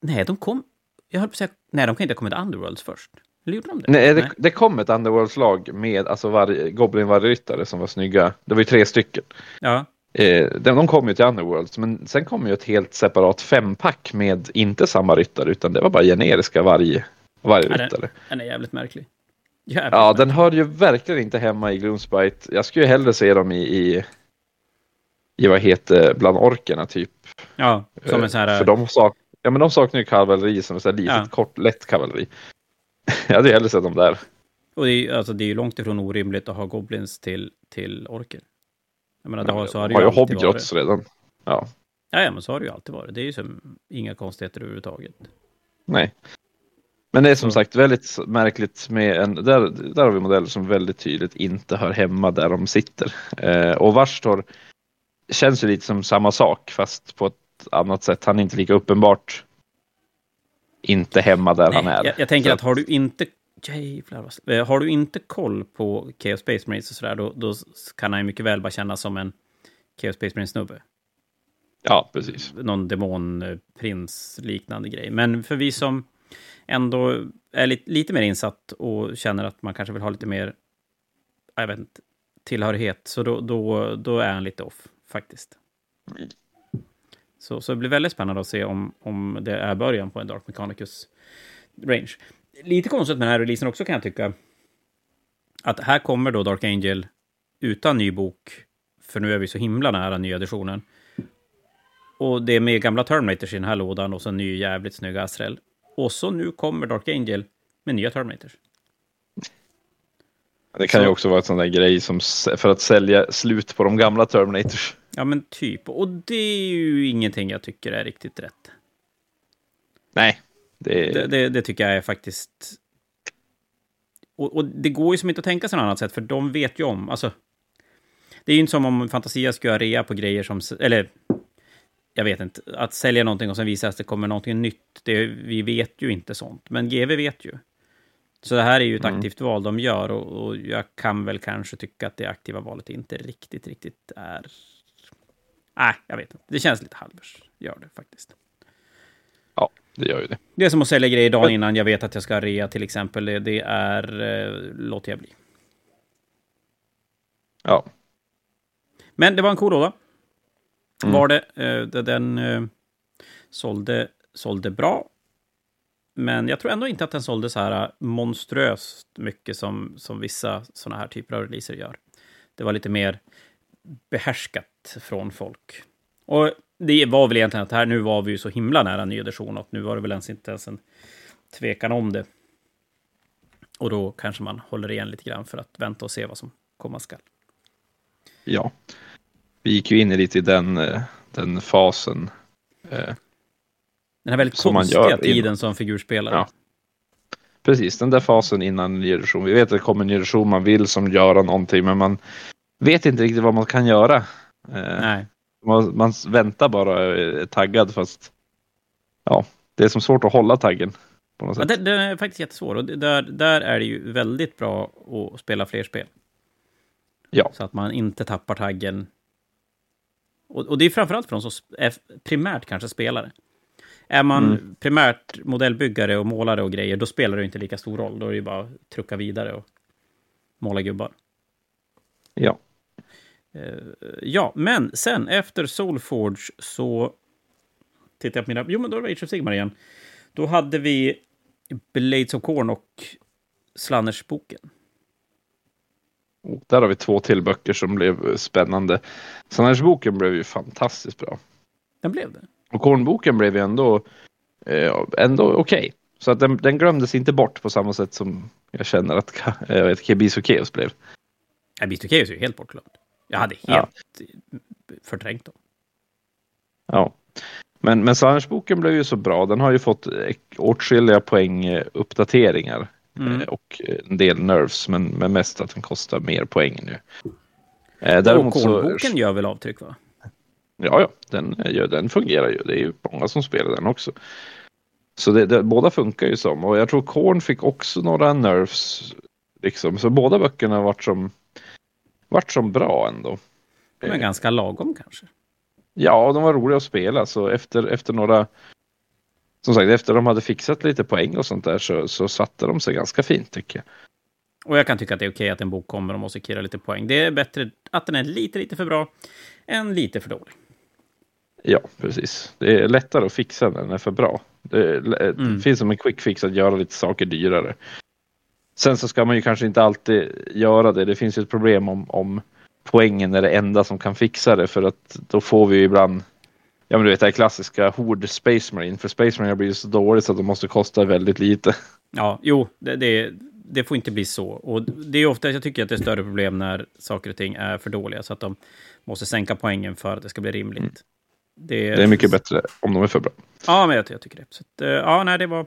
Nej, de kom... Jag höll på att säga... Nej, de kan inte ha kommit till Underworlds först. Eller gjorde de det? Nej, det, det kom ett Underworldslag med alltså var, Goblin vargryttare som var snygga. Det var ju tre stycken. Ja. Eh, de, de kom ju till Underworlds, men sen kom ju ett helt separat fempack med inte samma ryttare, utan det var bara generiska varg, vargryttare. Den är jävligt märklig. Jävligt Ja, märklig. den hör ju verkligen inte hemma i Gloomspite. Jag skulle ju hellre se dem i, i, i vad heter bland orkerna typ. Ja, som en sån här... Eh, För de, sak, ja, men de saknar ju kavalleri som är så här litet, Ja. kort, lätt kavalleri. jag hade ju hellre sett dem där. Och det är, alltså, det är ju långt ifrån orimligt att ha goblins till, till orker. Jag menar, det har, så har det har ju hobgrots redan. Ja, Ja, ja, men så har det ju alltid varit. Det är ju som inga konstigheter överhuvudtaget. nej. Men det är som Så. sagt väldigt märkligt med en, där, där har vi modeller som väldigt tydligt inte hör hemma där de sitter. Eh, och Varstor känns ju lite som samma sak fast på ett annat sätt. Han är inte lika uppenbart inte hemma där han Nej, är. jag, jag tänker Så att har du inte... Jävlar, vad- eh, har du inte koll på Chaos Space Marines och sådär, då, då kan han ju mycket väl bara kännas som en Chaos Space Marines-snubbe. Ja, precis. Någon demonprins-liknande grej. Men för vi som ändå är lite, lite mer insatt och känner att man kanske vill ha lite mer, jag vet inte, tillhörighet, så då, då, då är han lite off, faktiskt. Så, så det blir väldigt spännande att se om, om det är början på en Dark Mechanicus range. Lite konstigt med den här releasen också kan jag tycka. Att här kommer då Dark Angel utan ny bok, för nu är vi så himla nära nya editionen. Och det är med gamla Terminators i den här lådan och så en ny jävligt snygg Azrael. Och så nu kommer Dark Angel med nya Terminators. Det kan Så- ju också vara en sån där grej som för att sälja slut på de gamla Terminators. Ja, men typ. Och det är ju ingenting jag tycker är riktigt rätt. Nej, det, Det, det, det tycker jag är faktiskt... Och, och det går ju som inte att tänka sig något annat sätt, för de vet ju om... Alltså, det är ju inte som om Fantasia skulle göra rea på grejer som... Eller, jag vet inte. Att sälja någonting och sen visa att det kommer någonting nytt, det, vi vet ju inte sånt. Men GV vet ju. Så det här är ju ett Mm. aktivt val de gör och, och jag kan väl kanske tycka att det aktiva valet inte riktigt, riktigt är... Nej, jag vet inte. Det känns lite halvers. Gör det faktiskt. ja, det gör ju det. Det är som att sälja grejer dagen innan jag vet att jag ska rea till exempel. Det, är... Eh, låter jag bli. Ja, Men det var en cool låda. Mm. Var det. Eh, den eh, sålde, sålde bra. Men jag tror ändå inte att den sålde så här monströst mycket som, som vissa sådana här typer av releaser gör. Det var lite mer behärskat från folk. Och det var väl egentligen att här nu var vi ju så himla nära ny edition och nu var det väl ens inte ens en tvekan om det. Och då kanske man håller igen lite grann för att vänta och se vad som komma skall. ja. Vi gick ju in i lite i den, eh, den fasen. Eh, Den här väldigt Som man konstiga gör tiden innan. som figurspelare. Ja. Precis, den där fasen innan ny edition. Vi vet att det kommer en ny edition, man vill som göra någonting, men man vet inte riktigt vad man kan göra. Eh, Nej. man, man väntar bara eh, taggad, fast ja, det är som svårt att hålla taggen. På något Ja, sätt. det, det är faktiskt jättesvår. Och där, där är det ju väldigt bra att spela fler spel. Ja. Så att man inte tappar taggen. Och, och det är framförallt för de som är primärt kanske spelare. Är man Mm. primärt modellbyggare och målare och grejer, då spelar det inte lika stor roll. Då är det ju bara att trucka vidare och måla gubbar. Ja. Eh, ja, men sen efter Soulforge så tittar jag på mina... Jo, men då var det Age of Sigmar igen. Då hade vi Blades of Corn och Slanners-boken. Där har vi två till böcker som blev eh, spännande. Sannarsboken blev ju fantastiskt bra. Den blev det. Och Kornboken blev ju ändå, eh, ändå okej. Så att den, den glömdes inte bort på samma sätt som jag känner att Ka- jag vet, Kebis och Keos blev. Ja, Chaos är ju helt bortglömd. Jag hade helt Ja. förträngt dem. Ja. Men, men Sannarsboken blev ju så bra. Den har ju fått åtskilliga poäng eh, uppdateringar Mm. eh, och eh, en del nerfs, men, men mest att den kostar mer poäng nu. Eh, Och däremot så, gör väl avtryck, va? Ja, ja, den, ja, den fungerar ju. Det är ju många som spelar den också. Så det, det, båda funkar ju som. Och jag tror Korn fick också några nerfs. Liksom. Så båda böckerna vart som, vart som bra ändå. De är ganska lagom kanske. Ja, de var roliga att spela. Så efter, efter några... Som sagt, efter de hade fixat lite poäng och sånt där så, så satte de sig ganska fint tycker jag. Och jag kan tycka att det är okej att en bok kommer och måste kirra lite poäng. Det är bättre att den är lite, lite för bra än lite för dålig. Ja, precis. Det är lättare att fixa när den är för bra. Det, det Mm. finns som en quick fix att göra lite saker dyrare. Sen så ska man ju kanske inte alltid göra det. Det finns ju ett problem om, om poängen är det enda som kan fixa det för att då får vi ju ibland Ja men du vet det här klassiska Hord Space Marine. För Space Marine blir ju så dåligt så att de måste kosta väldigt lite. Ja, jo, det, det, det får inte bli så. Och det är ofta, jag tycker att det är större problem när saker och ting är för dåliga, så att de måste sänka poängen för att det ska bli rimligt. Mm. Det, Det är mycket bättre om de är för bra. Ja, men jag, jag tycker det. Så att, eh, ja, nej, det var,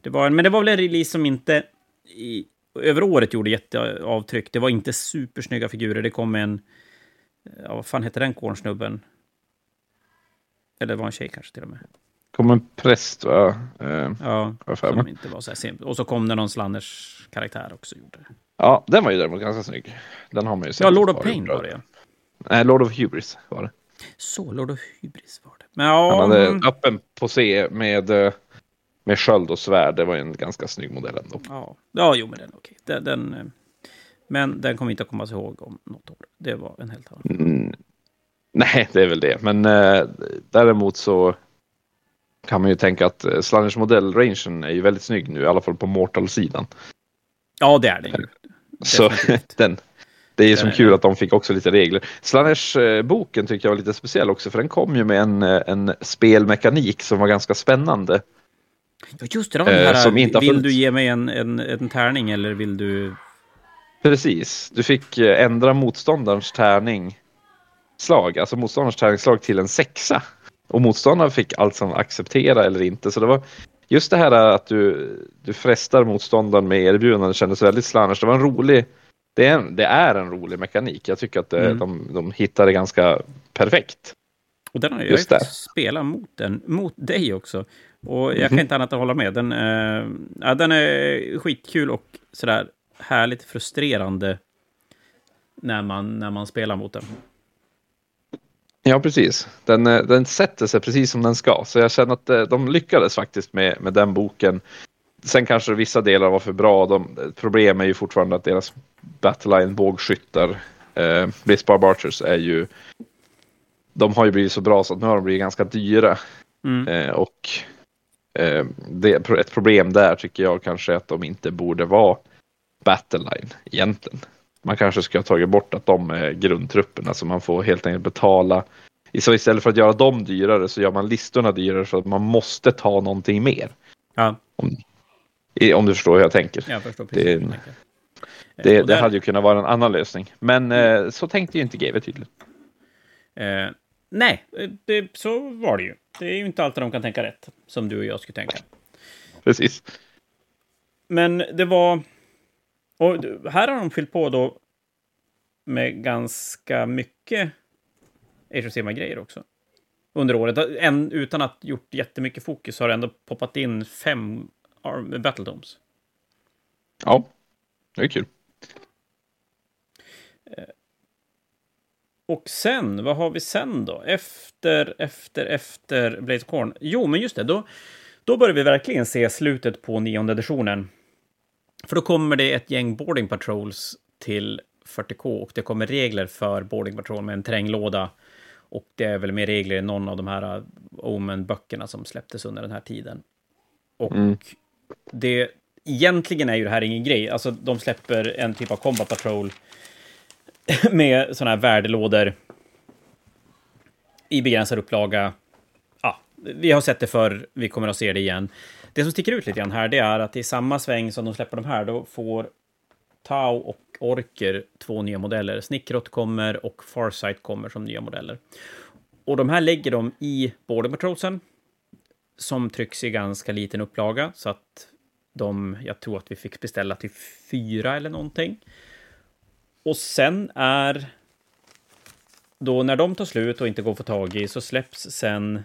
det var en, men det var väl en release som inte i, över året gjorde jätteavtryck. Det var inte supersnygga figurer. Det kom en, ja, vad fan heter den kornsnubben? Eller det var en tjej kanske till och med. Kom en präst va? Eh, Ja, som inte var så här simpel. Och så kom det någon Slanners karaktär också. Gjorde. Ja, den var ju däremot ganska snygg. Den har man ju sett. Ja, Lord of Pain var det. Nej, Lord of Hubris var det. Så, Lord of Hybris var det. Men ja, Han hade mm, öppen på C med, eh, med sköld och svärd. Det var en ganska snygg modell ändå. ja, ja, jo, men den okej. Den, den, eh, men den kommer inte att komma sig ihåg om något år. Det var en helt annan. Mm, nej, det är väl det. Men eh, däremot så kan man ju tänka att eh, Slanners modellrangen är ju väldigt snygg nu, i alla fall på Mortal-sidan. Ja, det är den ju. Så Definitivt. den, det är ju som kul att de fick också lite regler. Slanners-boken tycker jag var lite speciell också, för den kom ju med en, eh, en spelmekanik som var ganska spännande. Ja, just det, det var den Eh, här, som inte vill du ge mig en, en, en tärning eller vill du... Precis, du fick eh, ändra motståndarens tärning slag, alltså motståndarens tärningsslag till en sexa. Och motståndaren fick alltså acceptera eller inte. Så det var just det här att du, du frestar motståndaren med erbjudanden kändes väldigt slanners. Det var en rolig, det är en, det är en rolig mekanik. Jag tycker att det, mm. de, de hittade ganska perfekt. Och den har jag Just spelat mot, den, mot dig också. Och jag kan mhm. inte annat än hålla med. Den, eh, ja, den är skitkul och sådär härligt frustrerande när man, när man spelar mot den. Ja, precis. Den, eh, den sätter sig precis som den ska. Så jag känner att eh, de lyckades faktiskt med, med den boken. Sen kanske vissa delar var för bra. De, problem är ju fortfarande att deras Battleline bågskyttar, eh, Blitzbar Barchers, är ju de har ju blivit så bra så att nu har de blivit ganska dyra. Mm. Eh, och det, ett problem där tycker jag kanske att de inte borde vara Battleline egentligen. Man kanske ska ha tagit bort att de är grundtrupperna så man får helt enkelt betala. Så istället för att göra dem dyrare så gör man listorna dyrare för att man måste ta någonting mer. Ja. Om, om du förstår hur jag tänker. Jag förstår det, hur det, det hade ju kunnat vara en annan lösning. Men eh, så tänkte ju inte GW tydligen. Eh, nej, det, så var det ju. Det är ju inte alltid de kan tänka rätt, som du och jag skulle tänka. Precis. Men det var... Och här har de fyllt på då med ganska mycket Age grejer också. Under året. En, utan att gjort jättemycket fokus har det ändå poppat in fem Battledomes. Ja, det är kul. Och sen, vad har vi sen då? Efter, efter, efter Blaze Corn. Jo, men just det, då, då börjar vi verkligen se slutet på nionde editionen. För då kommer det ett gäng boarding patrols till 40K och det kommer regler för boarding patrol med en terränglåda. Och det är väl mer regler än någon av de här uh, Omen-böckerna som släpptes under den här tiden. Och mm. det, egentligen är ju det här ingen grej. Alltså, de släpper en typ av combat patrol med sådana här värdelådor i begränsad upplaga. Ja, vi har sett det förr, vi kommer att se det igen. Det som sticker ut lite grann här, det är att i samma sväng som de släpper de här, då får Tau och Orker två nya modeller. Snickrot kommer och Farsight kommer som nya modeller. Och de här lägger de i Border Patrolsen, som trycks i ganska liten upplaga, så att de, jag tror att vi fick beställa till fyra eller någonting. Och sen är... Då när de tar slut och inte går att få tag i så släpps sen...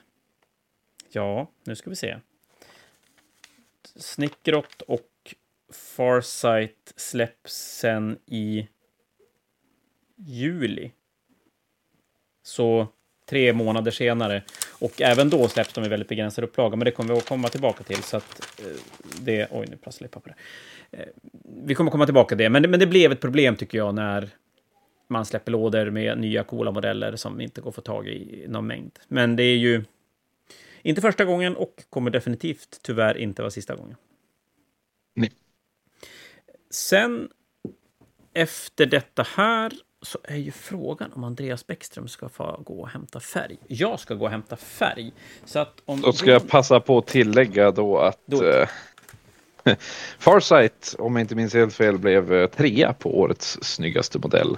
Ja, nu ska vi se. Snickrot och Farsight släpps sen i juli. Så tre månader senare. Och även då släpps de i väldigt begränsad upplaga, men det kommer vi att komma tillbaka till. Så att eh, det... Oj, nu prasslar det. Eh, vi kommer komma tillbaka till det, men, det, men det blev ett problem tycker jag när man släpper lådor med nya coola modeller som inte går att få tag i någon mängd. Men det är ju inte första gången och kommer definitivt tyvärr inte vara sista gången. Nej. Sen efter detta här så är ju frågan om Andreas Bäckström ska få gå och hämta färg. Jag ska gå och hämta färg. Så att om då ska jag passa på att tillägga då att då... Eh, Farsight, om jag inte minns helt fel, blev eh, trea på årets snyggaste modell.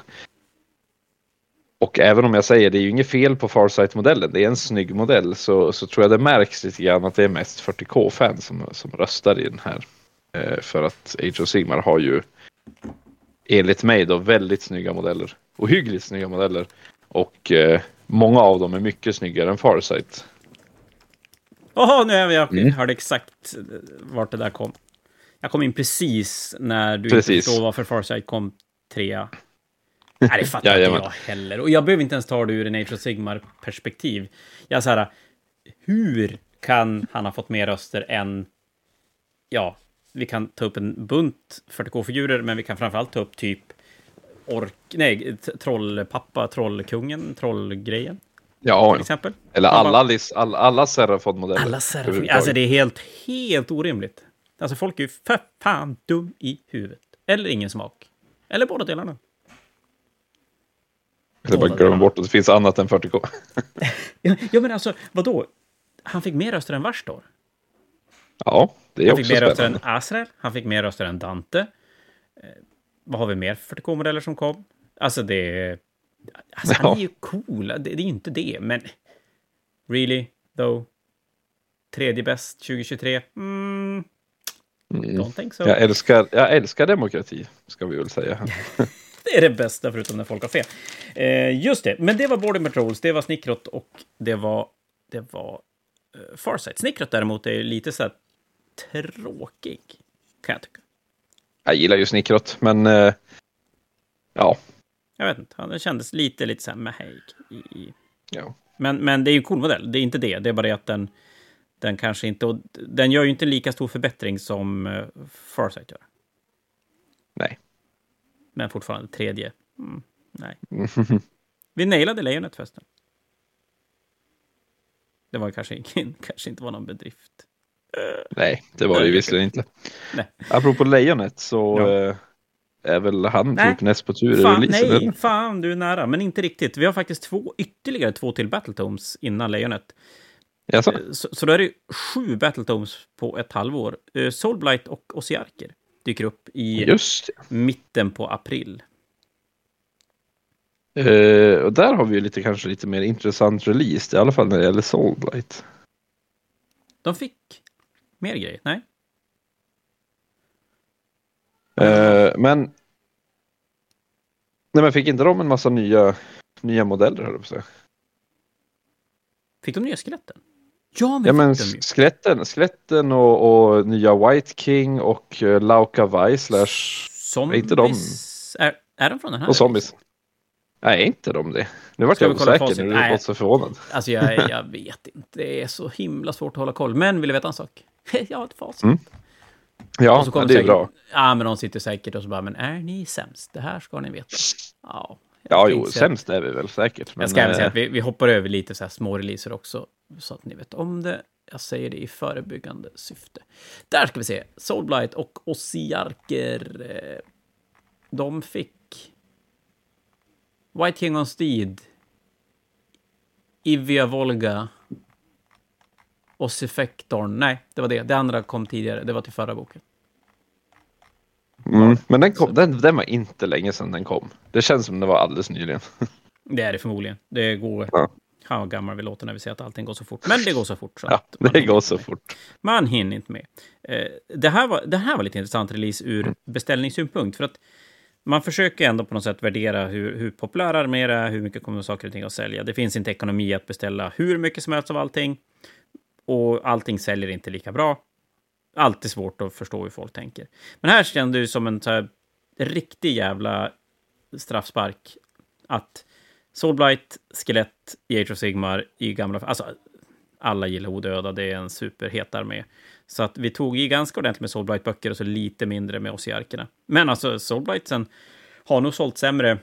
Och även om jag säger det är ju inget fel på Farsight-modellen, det är en snygg modell, så, så tror jag det märks lite grann att det är mest 40K-fans som, som röstar i den här. Eh, för att Age of Sigmar har ju enligt mig då väldigt snygga modeller. Ohyggligt snygga modeller. Och eh, många av dem är mycket snyggare än Farsight. Jaha, nu är jag mm. hörde exakt vart det där kom. Jag kom in precis när du precis. inte förstår varför Farsight kom trea. Nej, det fattar inte jag heller. Och jag behöver inte ens ta det ur en Age of Sigmar-perspektiv. Jag så här, hur kan han ha fått mer röster än... Ja, vi kan ta upp en bunt 40K-figurer, men vi kan framförallt ta upp typ ork... Nej, trollpappa, trollkungen, trollgrejen. Ja, till exempel. eller alla, alla, alla, alla Serafod-modeller. Alla Serafod, alltså det är helt, helt orimligt. Alltså folk är ju för fan dum i huvudet. Eller ingen smak. Eller båda delarna. Eller bara glömma bort att det finns annat än 40K. ja, men alltså, vadå? Han fick mer röster än Varstor. Ja, det är han också fick mer röster än Azrael, han fick mer röster än Dante. Eh, vad har vi mer för 40K-modeller som kom? Alltså det... Alltså han är ju cool, det, det är ju inte det, men... Really, though? Tredje bäst 2023? Mm, Mm. don't think so. Jag, älskar, jag älskar demokrati, ska vi väl säga. Det är det bästa, förutom när folk har fel. Eh, just det, men det var Border Patrols, det var Snickrot och det var, det var uh, Farsight. Snickrot däremot är lite så här tråkig, kan jag tycka. Jag gillar ju snickrot, men eh, ja. Jag vet inte, den kändes lite, lite så här mehäig. I, i. ja. Men, men det är ju en cool modell, det är inte det. Det är bara det att den, den kanske inte... Och den gör ju inte lika stor förbättring som uh, Farsight gör. Nej. Men fortfarande tredje. Mm, nej. Vi nailade lejonet förresten. Det var kanske, kanske inte var någon bedrift. Nej, det var det ju visserligen inte. Nej. Apropå lejonet så Ja. eh, är väl han Nej. typ näst på tur i Fan, releasen? nej, eller? fan, du är nära. Men inte riktigt. Vi har faktiskt två, ytterligare två till Battletomes innan lejonet. Jaså? Eh, Så, så då är det sju Battletomes på ett halvår. Eh, Soulblight och Osiarker dyker upp i Just mitten på april. Eh, och där har vi ju lite, kanske lite mer intressant release, i alla fall när det gäller Soulblight. De fick mer grejer. Nej? Eh, men... Nej men fick inte de en massa nya, nya modeller höll jag på att säga? Fick de nya skeletten? Ja, men, Ja men skeletten, skeletten och, och nya White King och uh, Lauka Vai slash Zombies. inte de. Är, är de från den här? och zombies. Nej, är inte de det? Nu vart jag osäker nu, Nej. du låter så förvånad. Alltså, jag, jag vet inte. Det är så himla svårt att hålla koll. Men vill du veta en sak? Jag har ett facit. Mm. Ja, det är säkert- bra. Ja, men de sitter säkert och så bara, men är ni sämst? Det här ska ni veta. Ja. Ja, jo, sämst är vi väl säkert. Men, Jag ska även säga eh, att vi, vi hoppar över lite så här små releaser också, så att ni vet om det. Jag säger det i förebyggande syfte. Där ska vi se. Soulblight och Osiarker. eh, De fick White King on Steed, Ivia Volga, Ossifektorn. Nej, det var det. Det andra kom tidigare. Det var till förra boken. mm, men den, kom, den, den var inte länge sedan den kom. Det känns som det var alldeles nyligen. Det är det förmodligen. Det går... Ja. Fan gammal vi låter när vi säger att allting går så fort. Men det går så fort. Så Ja, det går så med. fort. Man hinner inte med. Eh, det, här var, det här var lite intressant release ur beställningssynpunkt. För att man försöker ändå på något sätt värdera hur, hur populära de är, hur mycket kommer saker och ting att sälja. Det finns inte ekonomi att beställa hur mycket som helst av allting. Och allting säljer inte lika bra. Alltid svårt att förstå hur folk tänker. Men här kändes det som en så här, riktig jävla straffspark. Att Soulblight, Skelett Age of Sigmar i gamla... Alltså, alla gillar odöda, det är en superhet armé. Så att vi tog i ganska ordentligt med Soulblight-böcker och så lite mindre med oss i arkerna. Men alltså, Soulblightsen har nog sålt sämre.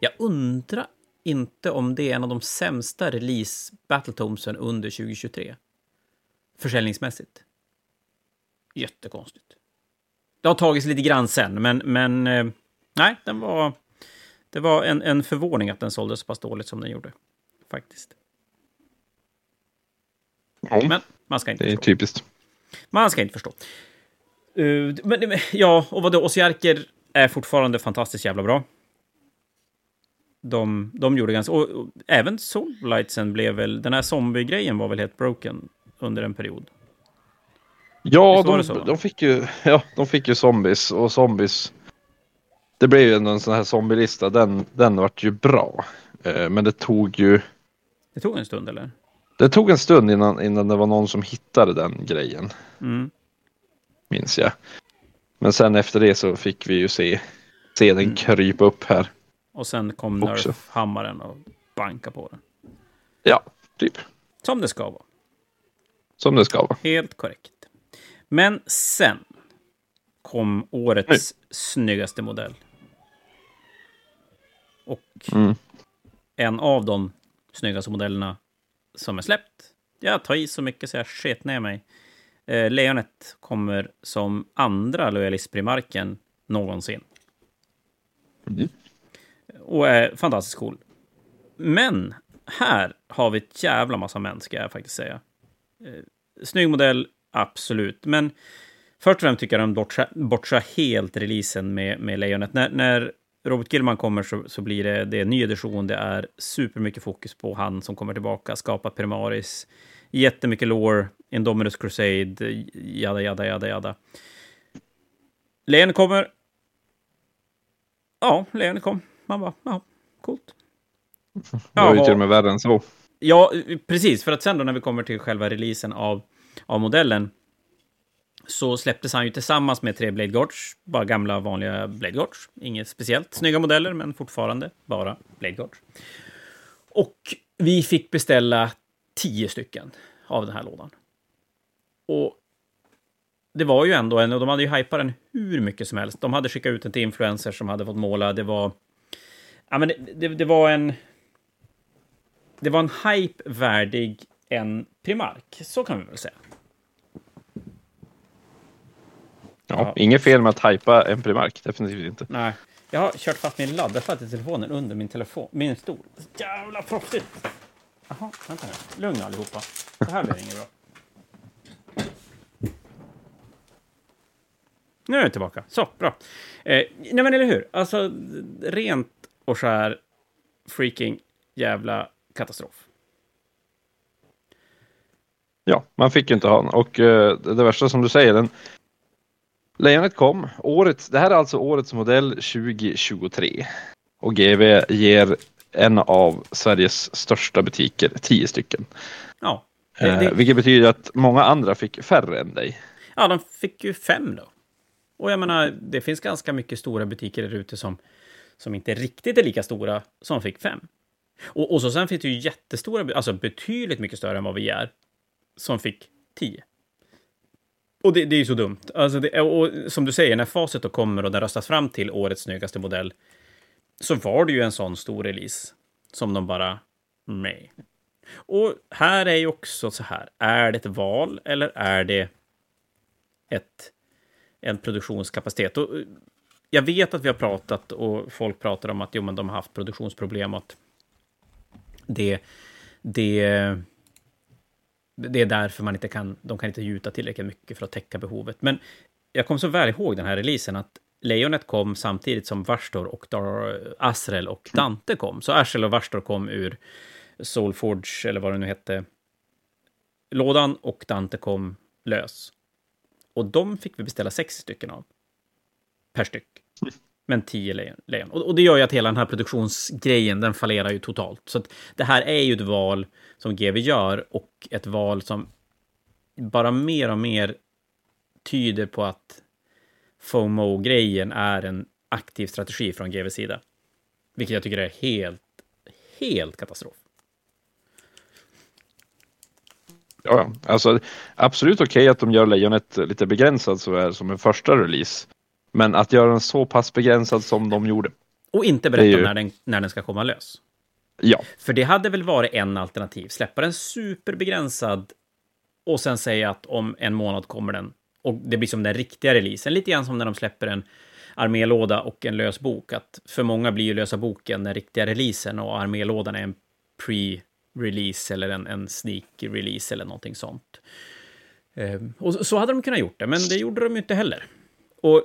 Jag undrar inte om det är en av de sämsta release Battletomesen under 2023. Försäljningsmässigt. Jättekonstigt. Det har tagits lite grann sen, men, men eh, nej, den var... Det var en, en förvåning att den sålde så pass dåligt som den gjorde. Faktiskt. Ja, Men man ska inte det är förstå. typiskt. Man ska inte förstå. Uh, men, men, ja, och vadå? Osiarker är fortfarande fantastiskt jävla bra. De, de gjorde ganska... Och, och även Soulblightsen blev väl... Den här zombie-grejen var väl helt broken under en period. Ja, de, så, de, fick ju, ja, de fick ju zombies och zombies. Det blev ju ändå en sån här zombielista. Den, den vart ju bra. Eh, men det tog ju. Det tog en stund, eller? Det tog en stund innan, innan det var någon som hittade den grejen. Mm. Minns jag. Men sen efter det så fick vi ju se, se den Mm. krypa upp här. Och sen kom Också. Nerf-hammaren och banka på den. Ja, typ. Som det ska vara. Som det ska vara. Helt korrekt. Men sen kom årets snyggaste modell. Och Mm. en av de snyggaste modellerna som är släppt. Jag tar i så mycket så jag sket ner mig. Eh, Lejonet kommer som andra lojalistprimarken någonsin. Mm. Och är fantastiskt cool. Men här har vi ett jävla massa män, ska jag faktiskt säga. Eh, snygg modell, absolut. Men Först och främst tycker jag de bortsa, bortsa helt releasen med, med Lejonet. När, när Robert Gilman kommer så, så blir det, det är en ny edition. Det är supermycket fokus på han som kommer tillbaka, skapar Primaris. Jättemycket lore, Indominus Crusade, jada, jada, jada, jada. Lejonet kommer. Ja, Lejonet kom. Man bara, ja, coolt. Det var ju till och med värre än så. Ja, precis. För att sen då när vi kommer till själva releasen av, av modellen så släpptes han ju tillsammans med tre Blade Gorge, bara gamla vanliga Blade Gorge. Inget speciellt snygga modeller, men fortfarande bara Blade Gorge. Och vi fick beställa tio stycken av den här lådan. Och det var ju ändå en, och de hade ju hypat den hur mycket som helst. De hade skickat ut den till influencers som hade fått måla. Det var... Ja, men det, det, det var en... Det var en hype värdig en Primark, så kan vi väl säga. Ja, Ja. Inget fel med att hypa en Primark, definitivt inte. Nej. Jag har kört fast min laddarsladd i telefonen under min telefon, min stol. Jävla proffsigt! Jaha, vänta nu. Lugn allihopa. Det här blir inget bra. Nu är jag tillbaka. Så, bra. Eh, nej men eller hur? Alltså, rent och skär freaking jävla katastrof. Ja, man fick ju inte ha den. Och eh, det, det värsta som du säger, den Lejonet kom. Året, det här är alltså årets modell 2023. Och GV ger en av Sveriges största butiker 10 stycken. Ja. Det, Eh, det, vilket betyder att många andra fick färre än dig. ja, de fick ju fem då. Och jag menar, det finns ganska mycket stora butiker där ute som, som inte riktigt är lika stora som fick fem. Och, och så sen finns det ju jättestora, alltså betydligt mycket större än vad vi är, som fick tio. Och det, det är ju så dumt. Alltså det, och som du säger, när facit då kommer och den röstas fram till årets snyggaste modell, så var det ju en sån stor release som de bara, nej. Och här är ju också så här, är det ett val eller är det ett, en produktionskapacitet? Och jag vet att vi har pratat och folk pratar om att jo, men de har haft produktionsproblem och att det, det, det är därför man inte kan, de kan inte gjuta tillräckligt mycket för att täcka behovet. Men jag kommer så väl ihåg den här releasen att Lejonet kom samtidigt som Varstor och Dar Asrel och Dante kom. Så Asrel och Varstor kom ur Soulforge, eller vad det nu hette, lådan och Dante kom lös. Och de fick vi beställa 60 stycken av. Per styck. Men tio lejon. lejon. Och, och det gör ju att hela den här produktionsgrejen, den fallerar ju totalt. Så att det här är ju ett val som GV gör och ett val som bara mer och mer tyder på att FOMO-grejen är en aktiv strategi från GVs sida. Vilket jag tycker är helt, helt katastrof. Ja, alltså absolut okej att de gör Lejonet lite begränsad så här som en första release. Men att göra den så pass begränsad som de gjorde. Och inte berätta ju- när den, när den ska komma lös. Ja, För det hade väl varit en alternativ. Släppa den superbegränsad och sen säga att om en månad kommer den. Och det blir som den riktiga releasen. Lite grann som när de släpper en armélåda och en lös bok. Att för många blir ju lösa boken den riktiga releasen och armélådan är en pre-release eller en, en sneak-release eller någonting sånt. Ehm, och så- så hade de kunnat gjort det, men det gjorde de ju inte heller. Och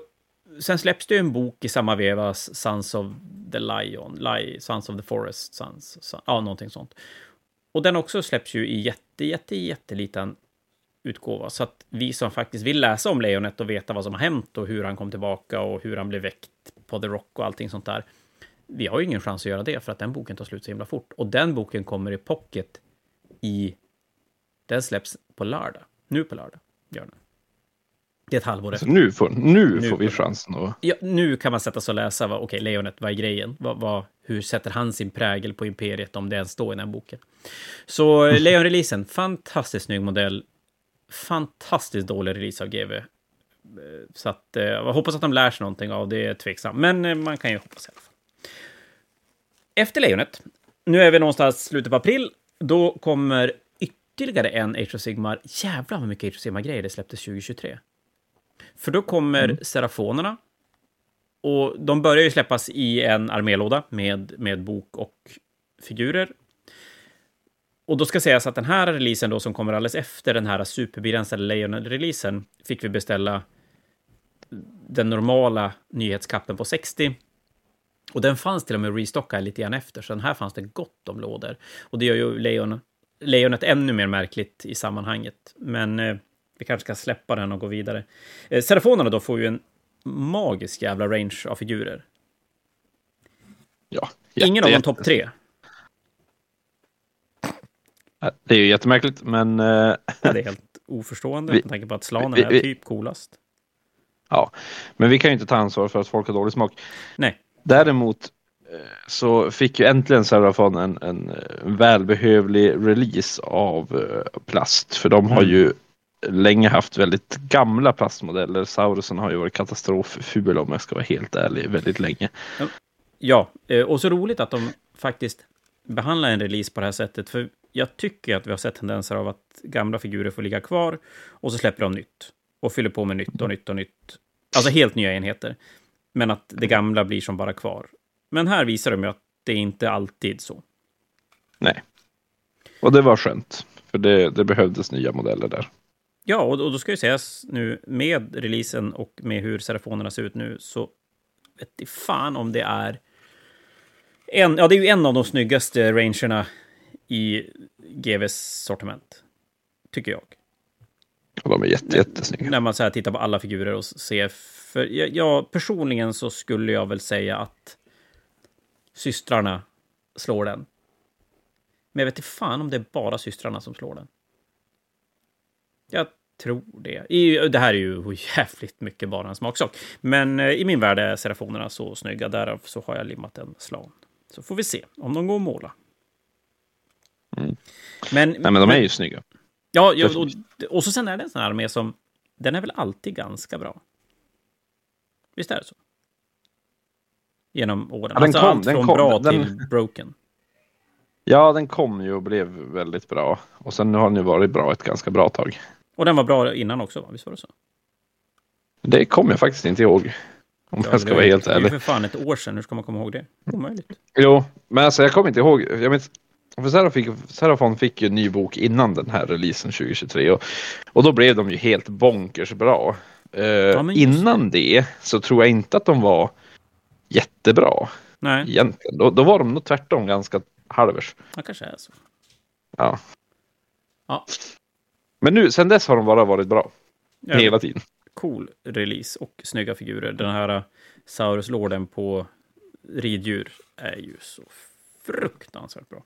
sen släpps det ju en bok i samma veva, Sons of the Lion, Lion Sons of the Forest, Sons, Sons, ja, någonting sånt. Och den också släpps ju i jätte, jätte, jätteliten utgåva, så att vi som faktiskt vill läsa om lejonet och veta vad som har hänt och hur han kom tillbaka och hur han blev väckt på The Rock och allting sånt där. Vi har ju ingen chans att göra det för att den boken tar slut så himla fort. Och den boken kommer i pocket i... Den släpps på lördag. Nu på lördag gör den. Det är ett halvår alltså efter. nu får, nu Nu får vi chansen att... Ja, nu kan man sätta sig och läsa, vad, okej, lejonet, vad är grejen? Vad, vad, hur sätter han sin prägel på imperiet om det ens står i den här boken? Så eh, Lejon-releasen, fantastiskt snygg modell. Fantastiskt dålig release av GV. Eh, Så att, eh, jag hoppas att de lär sig någonting av det, är tveksamt. Men man kan ju hoppas i alla fall. Efter Lejonet, nu är vi någonstans slutet på april, då kommer ytterligare en Age of Sigmar. Jävlar vad mycket Age of Sigmar-grejer det släpptes 2023. För då kommer Serafonerna. Och de börjar ju släppas i en armélåda med, med bok och figurer. Och då ska sägas att den här releasen då som kommer alldeles efter den här superbegränsade Lejon-releasen fick vi beställa den normala nyhetskappen på 60. Och den fanns till och med restockad lite grann efter, så den här fanns det gott om lådor. Och det gör ju Leon, Leonet ännu mer märkligt i sammanhanget. Men eh, vi kanske ska släppa den och gå vidare. Eh, Serafonerna då får ju en magisk jävla range av figurer. Ja, Ingen av dem topp tre. Det är ju jättemärkligt, men... eh, Ja, det är helt oförstående Vi- med tanke på att slanen vi- är vi- typ coolast. Ja, men vi kan ju inte ta ansvar för att folk har dålig smak. Nej. Däremot eh, så fick ju äntligen Serafon en, en eh, välbehövlig release av eh, plast. För de har Mm. ju länge haft väldigt gamla plastmodeller. Saurusen har ju varit katastrofful om jag ska vara helt ärlig, väldigt länge. Ja, eh, och så roligt att de faktiskt behandlar en release på det här sättet. För jag tycker att vi har sett tendenser av att gamla figurer får ligga kvar och så släpper de nytt. Och fyller på med nytt och nytt och nytt. Alltså helt nya enheter. Men att det gamla blir som bara kvar. Men här visar de ju att det inte alltid så. Nej. Och det var skönt. För det, det behövdes nya modeller där. Ja, och, och då ska ju sägas nu med releasen och med hur serafonerna ser ut nu så vet i fan om det är en, ja, det är ju en av de snyggaste rangerna i GVs sortiment. Tycker jag. Och de är jätte, jättesnygga. När man så här tittar på alla figurer och ser. För jag, jag, personligen så skulle jag väl säga att systrarna slår den. Men jag vet inte fan om det är bara systrarna som slår den. Jag tror det. I, det här är ju jävligt mycket bara en smaksak. Men eh, i min värld är serafonerna så snygga. Därav så har jag limmat en slan. Så får vi se om de går att måla. Mm. Men, Nej, men de är ju snygga. Ja, ja och, och så sen är det en sån här armé som... Den är väl alltid ganska bra? Visst är det så? Genom åren. Ja, den alltså kom- allt den från kom, bra den- till broken. Ja, den kom ju och blev väldigt bra. Och sen nu har den ju varit bra ett ganska bra tag. Och den var bra innan också, va? Visst var det så? Det kommer jag faktiskt inte ihåg. Om Ja, jag ska det- vara helt Det är ärlig. för fan ett år sedan. Hur ska man komma ihåg det? Omöjligt. Jo, men alltså jag kommer inte ihåg. Jag vet, för Serafon fick, Serafon fick ju en ny bok innan den här releasen 2023. Och, och då blev de ju helt bonkers bra. Eh, men just innan det så tror jag inte att de var jättebra Nej, egentligen. Då, då var de nog tvärtom ganska halvers. det kanske är så. Ja. Ja. Men nu, sen dess har de bara varit bra. Ja, Hela tiden. Cool release och snygga figurer. Den här uh, Saurus-lorden på riddjur är ju så fruktansvärt bra.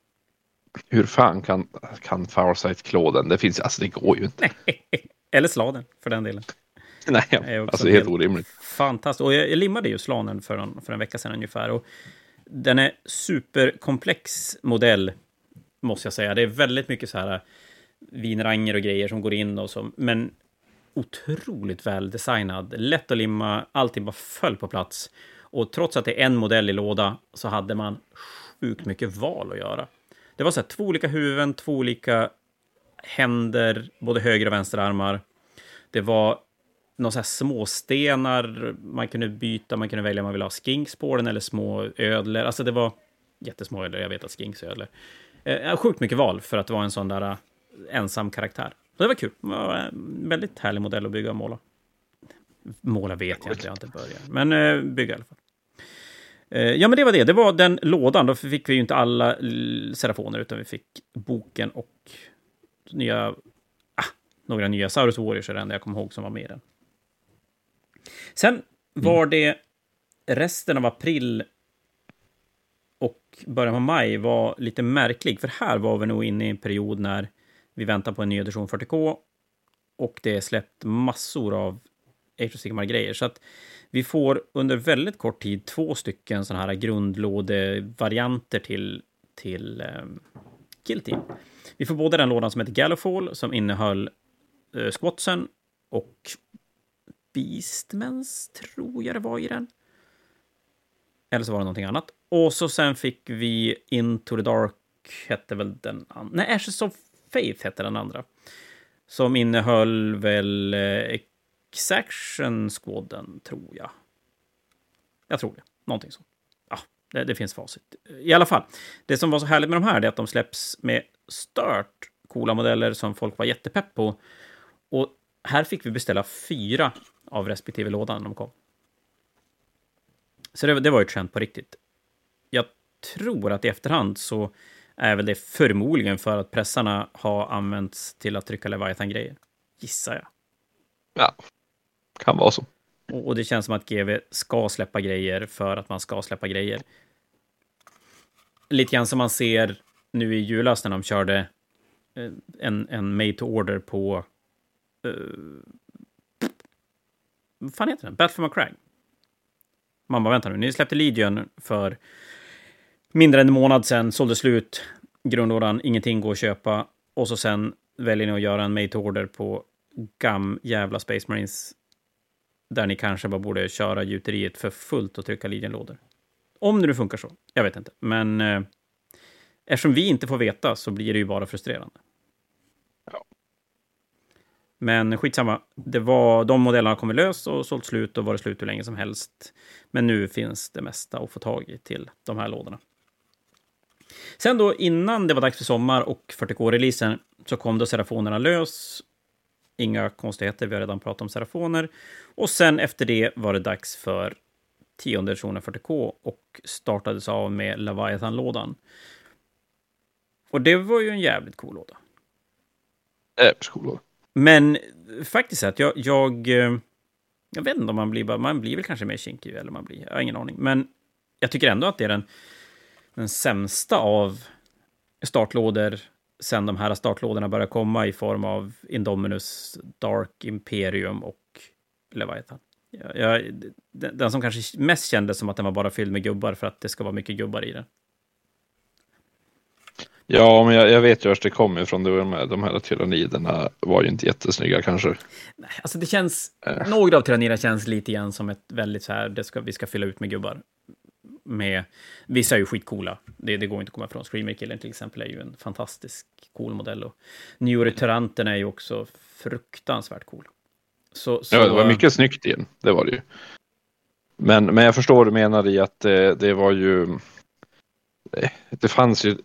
Hur fan kan, kan Farsight klå den? Det finns alltså det går ju inte. Eller sladen, för den delen. Nej, är alltså helt orimligt. Fantastiskt. Och jag, jag limmade ju slanen för en, för en vecka sedan ungefär. Och den är superkomplex modell, måste jag säga. Det är väldigt mycket så här äh, vinranger och grejer som går in och som, men otroligt väl designad. Lätt att limma, allting bara föll på plats. Och trots att det är en modell i låda så hade man sjukt mycket val att göra. Det var så här, två olika huvuden, två olika händer, både höger och vänsterarmar. Det var några så här småstenar man kunde byta, man kunde välja om man ville ha skinks på den eller små ödlor. Alltså det var jättesmå ödlor, jag vet att skinks är ödlor. Eh, sjukt mycket val för att vara en sån där ensam karaktär. Så det var kul. Det var en väldigt härlig modell att bygga och måla. Måla vet jag inte, jag har inte börjat. Men eh, bygga i alla fall. Eh, ja, men det var det. Det var den lådan. Då fick vi ju inte alla serafoner, utan vi fick boken och nya... Ah, några nya Saurus Warriors är det enda jag kommer ihåg som var med i den. Sen var det resten av april och början av maj var lite märklig, för här var vi nog inne i en period när vi väntar på en ny edition 40K och det är släppt massor av Age of Sigmar-grejer. Så att vi får under väldigt kort tid två stycken sådana här grundlådevarianter till, till ehm, um, Kill Team. Vi får både den lådan som heter Gallofall som innehöll uh, Squatsen och Beastmans, tror jag det var i den. Eller så var det någonting annat. Och så sen fick vi Into the Dark, hette väl den andra. Nej, Ashes of Faith hette den andra. Som innehöll väl eh, Exaction Squaden, tror jag. Jag tror det. Någonting sånt. Ja, det, det finns facit. I alla fall, det som var så härligt med de här är att de släpps med stört coola modeller som folk var jättepepp på. Och här fick vi beställa fyra av respektive låda när de kom. Så det, det var ju ett skämt på riktigt. Jag tror att i efterhand så är väl det förmodligen för att pressarna har använts till att trycka Leviathan-grejer. Gissar jag. Ja, kan vara så. Och det känns som att GV ska släppa grejer för att man ska släppa grejer. Lite grann som man ser nu i julas när de körde eh, en, en made to order på... Uh, vad fan heter den? Battle for McCrag. Man bara, vänta nu, ni släppte Legion för mindre än en månad sedan, sålde slut, grundlådan, ingenting går att köpa. Och så sen väljer ni att göra en made to order på gam jävla Space Marines. Där ni kanske bara borde köra gjuteriet för fullt och trycka Legion-lådor. Om det nu funkar så. Jag vet inte. Men eh, eftersom vi inte får veta så blir det ju bara frustrerande. Ja. Men skitsamma. Det var, de modellerna har kommit lös och sålt slut och varit slut hur länge som helst. Men nu finns det mesta att få tag i till de här lådorna. Sen då innan det var dags för sommar och 40K-releasen så kom då Serafonerna lös. Inga konstigheter, vi har redan pratat om Serafoner. Och sen efter det var det dags för tionde editionen 40K och startades av med Leviathan-lådan. Och det var ju en jävligt cool låda. Jävligt cool låda. Men faktiskt att jag, jag... eh, Jag vet inte om man blir. Man blir väl kanske mer kinkig, eller man blir... Jag har ingen aning. Men jag tycker ändå att det är den, den sämsta av startlådor sen de här startlådorna började komma i form av Indominus, Dark Imperium och Leviathan. Jag, jag, den, som kanske mest kändes som att den var bara fylld med gubbar för att det ska vara mycket gubbar i den. Ja, men jag, jag vet ju vart det kommer ifrån. Det var med, de här tyranniderna var ju inte jättesnygga kanske. Nej, Alltså det känns, Eh. några av tyranniderna känns lite grann som ett väldigt så här, det ska, vi ska fylla ut med gubbar. Med, vissa är ju skitcoola, det, det går inte att komma ifrån. Screamer Killen till exempel är ju en fantastisk cool modell. Och Neoreturanten är ju också fruktansvärt cool. Så, så, Ja, det var mycket snyggt i den. Det var det ju. Men, men jag förstår vad du menar i att det, det var ju... eh, Det fanns ju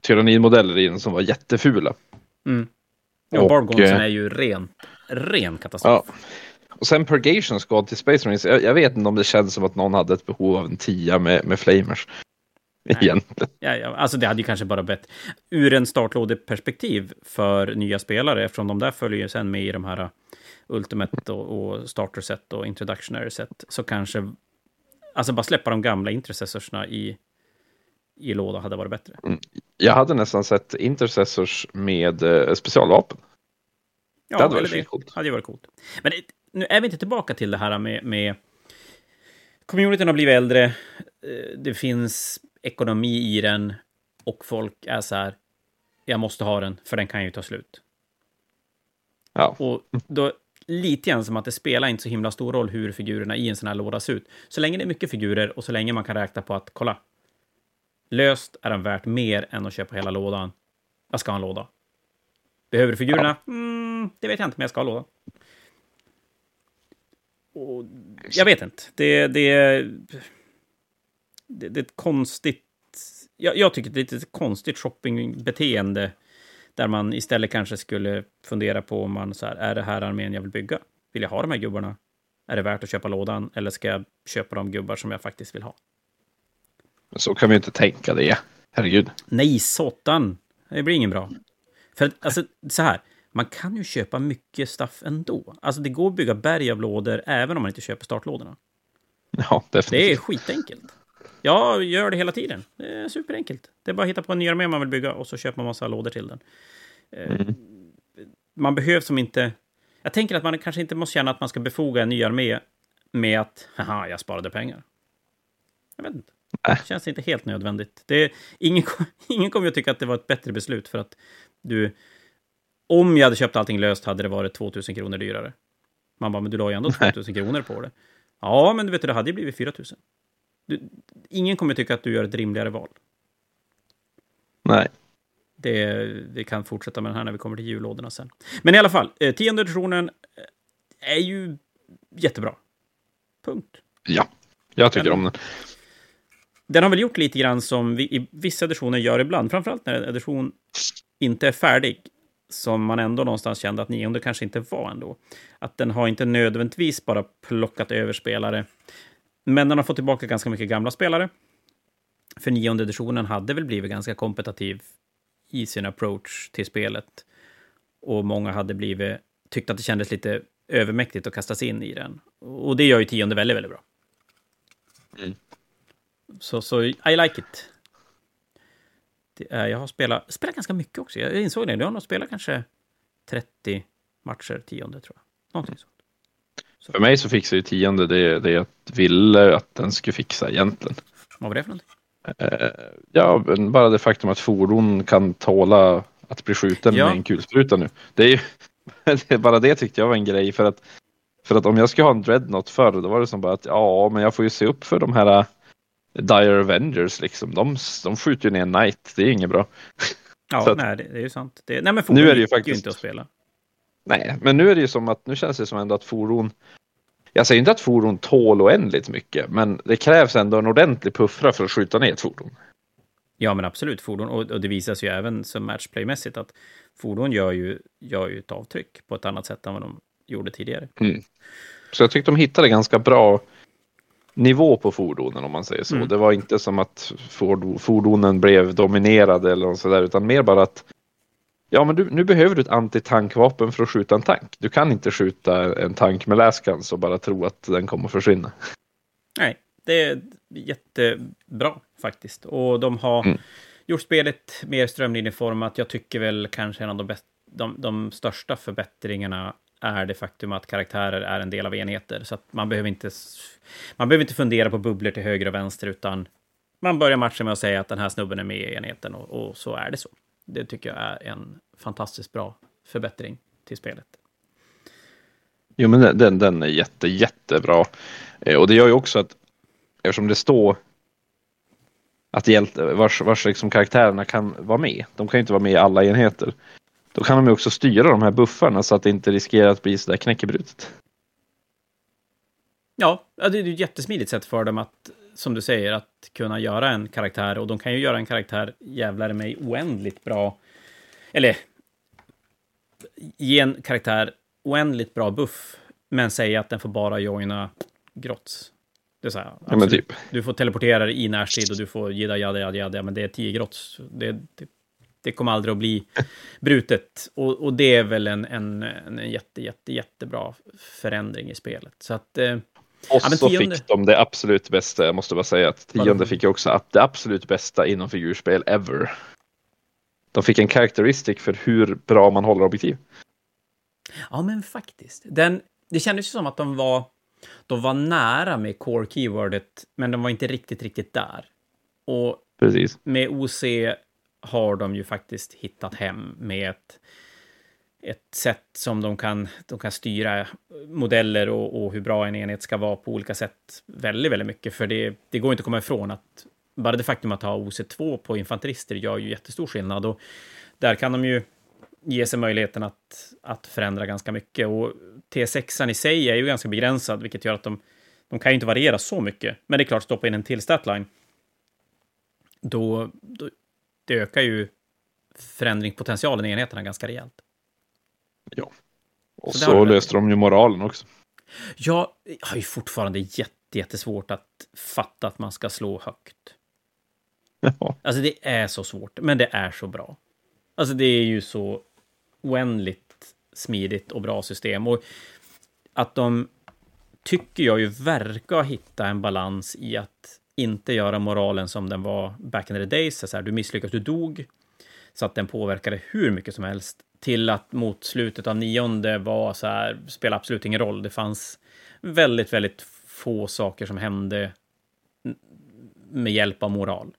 tyrannidmodeller i den som var jättefula. Mm. Ja, Bargonsen eh, är ju ren, ren katastrof. Ja. Och sen Purgation Squad till Space Marines. Jag, jag vet inte om det känns som att någon hade ett behov av en tia med, med flamers. Nej. Egentligen. Ja, ja, alltså det hade ju kanske bara bett ur en startlådeperspektiv för nya spelare, eftersom de där följer ju sen med i de här uh, Ultimate och, och Starter set och Introductionary set, så kanske alltså bara släppa de gamla intercessorserna i, i låda hade varit bättre. Jag hade nästan sett Intercessors med eh, specialvapen. Ja, det hade varit eller skitcoolt. hade ju varit coolt. Men det, nu är vi inte tillbaka till det här med, med communityn har blivit äldre, eh, det finns ekonomi i den och folk är så här, jag måste ha den för den kan ju ta slut. Ja. Och då lite grann som att det spelar inte så himla stor roll hur figurerna i en sån här låda ser ut. Så länge det är mycket figurer och så länge man kan räkna på att kolla. Löst är den värt mer än att köpa hela lådan. Jag ska ha en låda. Behöver du figurerna? Mm, det vet jag inte, men jag ska ha lådan. Och jag vet inte. Det, det, det, det är ett konstigt... Jag, jag tycker det är ett lite konstigt shoppingbeteende där man istället kanske skulle fundera på om man så här, är det här armén jag vill bygga? Vill jag ha de här gubbarna? Är det värt att köpa lådan eller ska jag köpa de gubbar som jag faktiskt vill ha? Men så kan vi inte tänka det. Herregud. Nej, satan! Det blir ingen bra. För alltså, så här, man kan ju köpa mycket stuff ändå. Alltså, det går att bygga berg av lådor även om man inte köper startlådorna. Ja, Det är definitivt. skitenkelt. Jag gör det hela tiden. Det är superenkelt. Det är bara att hitta på en ny armé man vill bygga och så köper man massa lådor till den. Eh, Mm. Man behöver som inte... Jag tänker att man kanske inte måste känna att man ska befoga en ny armé med att haha, jag sparade pengar. Jag vet inte. Det känns inte helt nödvändigt. Det är, ingen, ingen kommer att tycka att det var ett bättre beslut för att du... Om jag hade köpt allting löst hade det varit 2000 kronor dyrare. Man bara, men du la ju ändå Nej. 2000 kronor på det. Ja, men du vet, det hade ju blivit 4000. Du, ingen kommer tycka att du gör ett rimligare val. Nej. Det, vi kan fortsätta med den här när vi kommer till jullådorna sen. Men i alla fall, eh, tionde editionen eh, är ju jättebra. Punkt. Ja, jag tycker Men- om den. Den har väl gjort lite grann som vi i vissa editioner gör ibland, framförallt när en edition inte är färdig. Som man ändå någonstans kände att nionde kanske inte var ändå. Att den har inte nödvändigtvis bara plockat över spelare, men den har fått tillbaka ganska mycket gamla spelare. För nionde editionen hade väl blivit ganska kompetitiv i sin approach till spelet. Och många hade blivit, tyckt att det kändes lite övermäktigt att kastas in i den. Och det gör ju tionde väldigt, väldigt bra. Mm. Så, så I like it. Är, jag har spelat, spelat ganska mycket också. Jag insåg det. Jag har nog spelat kanske 30 matcher tionde, tror jag. Någonting sånt. Så. För mig så fixar ju tionde det, det jag ville att den skulle fixa egentligen. Vad var det för någonting? Eh, ja, bara det faktum att fordon kan tåla att bli skjuten ja. med en kulspruta nu. Det är ju bara det tyckte jag var en grej för att för att om jag skulle ha en dreadnought förr då var det som bara att ja, men jag får ju se upp för de här Dire Avengers liksom. De, de skjuter ju ner Knight. Det är inget bra. Ja, att, nej, det, det, är ju sant. Det, nej, men fordon nu är det ju faktiskt ju inte att spela. Nej, men nu är det ju som att nu känns det som ändå att fordon jag säger inte att fordon tål oändligt mycket, men det krävs ändå en ordentlig puffra för att skjuta ner ett fordon. Ja, men absolut. Fordon, och, och det visas ju även som matchplaymässigt att fordon gör ju, gör ju ett avtryck på ett annat sätt än vad de gjorde tidigare. Mm. Så jag tyckte de hittade ganska bra nivå på fordonen om man säger så. Mm. Det var inte som att fordonen blev dominerade eller något sådär, utan mer bara att Ja, men du, nu behöver du ett antitankvapen för att skjuta en tank. Du kan inte skjuta en tank med läskans och bara tro att den kommer att försvinna. Nej, det är jättebra faktiskt. Och de har mm. gjort spelet mer strömlinjeformat. Jag tycker väl kanske en av de, de, de största förbättringarna är det faktum att karaktärer är en del av enheter. Så att man behöver inte, man behöver inte fundera på bubblor till höger och vänster, utan man börjar matchen med att säga att den här snubben är med i enheten och, och så är det så. Det tycker jag är en fantastiskt bra förbättring till spelet. Jo, men den, den är jätte, jättebra. Eh, och det gör ju också att eftersom det står att hjälte, vars, vars liksom karaktärerna kan vara med. De kan ju inte vara med i alla enheter. Då kan de ju också styra de här buffarna så att det inte riskerar att bli sådär knäckebrutet. Ja, det är ett jättesmidigt sätt för dem att, som du säger, att kunna göra en karaktär. Och de kan ju göra en karaktär jävlar mig oändligt bra. Eller ge en karaktär oändligt bra buff, men säga att den får bara joina grotts. Det är så här, ja, typ. Du får teleportera dig i närstrid och du får jada, jada, jada, men det är 10 grotts. Det, det, det kommer aldrig att bli brutet. Och, och det är väl en, en, en jätte, jätte, jättebra förändring i spelet. Så att... Eh, och ja, så tionde... fick de det absolut bästa, jag måste bara säga att tionde fick också det absolut bästa inom figurspel ever. De fick en karaktäristik för hur bra man håller objektiv. Ja, men faktiskt. Den, det kändes ju som att de var, de var nära med core keywordet, men de var inte riktigt, riktigt där. Och Precis. med OC har de ju faktiskt hittat hem med ett, ett sätt som de kan, de kan styra modeller och, och, hur bra en enhet ska vara på olika sätt väldigt, väldigt mycket. För det, det går inte att komma ifrån att bara det faktum att ha OC2 på infanterister gör ju jättestor skillnad. Och där kan de ju ge sig möjligheten att, att förändra ganska mycket. Och T6 i sig är ju ganska begränsad, vilket gör att de, de kan ju inte variera så mycket. Men det är klart, stoppa in en till statline, då, då det ökar ju förändringspotentialen i enheterna ganska rejält. Ja, och så, så löste de ju moralen också. Ja, jag har ju fortfarande jätte, jättesvårt att fatta att man ska slå högt. Ja. Alltså det är så svårt, men det är så bra. Alltså det är ju så oändligt smidigt och bra system. Och att de, tycker jag ju, verkar hitta en balans i att inte göra moralen som den var back in the days. Så här, du misslyckades, du dog. Så att den påverkade hur mycket som helst. Till att mot slutet av nionde var så här, spelade absolut ingen roll. Det fanns väldigt, väldigt få saker som hände med hjälp av moral.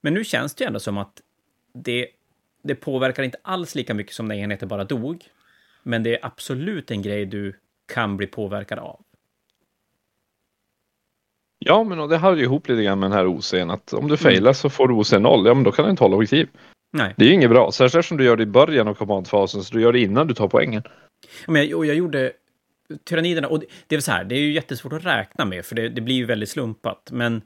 Men nu känns det ju ändå som att det, det påverkar inte alls lika mycket som när enheten bara dog. Men det är absolut en grej du kan bli påverkad av. Ja, men det hör ju ihop lite grann med den här OC'n att om du failar så får du OC 0, ja men då kan du inte hålla objektiv. Nej. Det är ju inget bra, särskilt eftersom du gör det i början av kommandfasen, så du gör det innan du tar poängen. Men jag, och jag gjorde tyranniderna, och det, det är så här, det är ju jättesvårt att räkna med, för det, det blir ju väldigt slumpat, men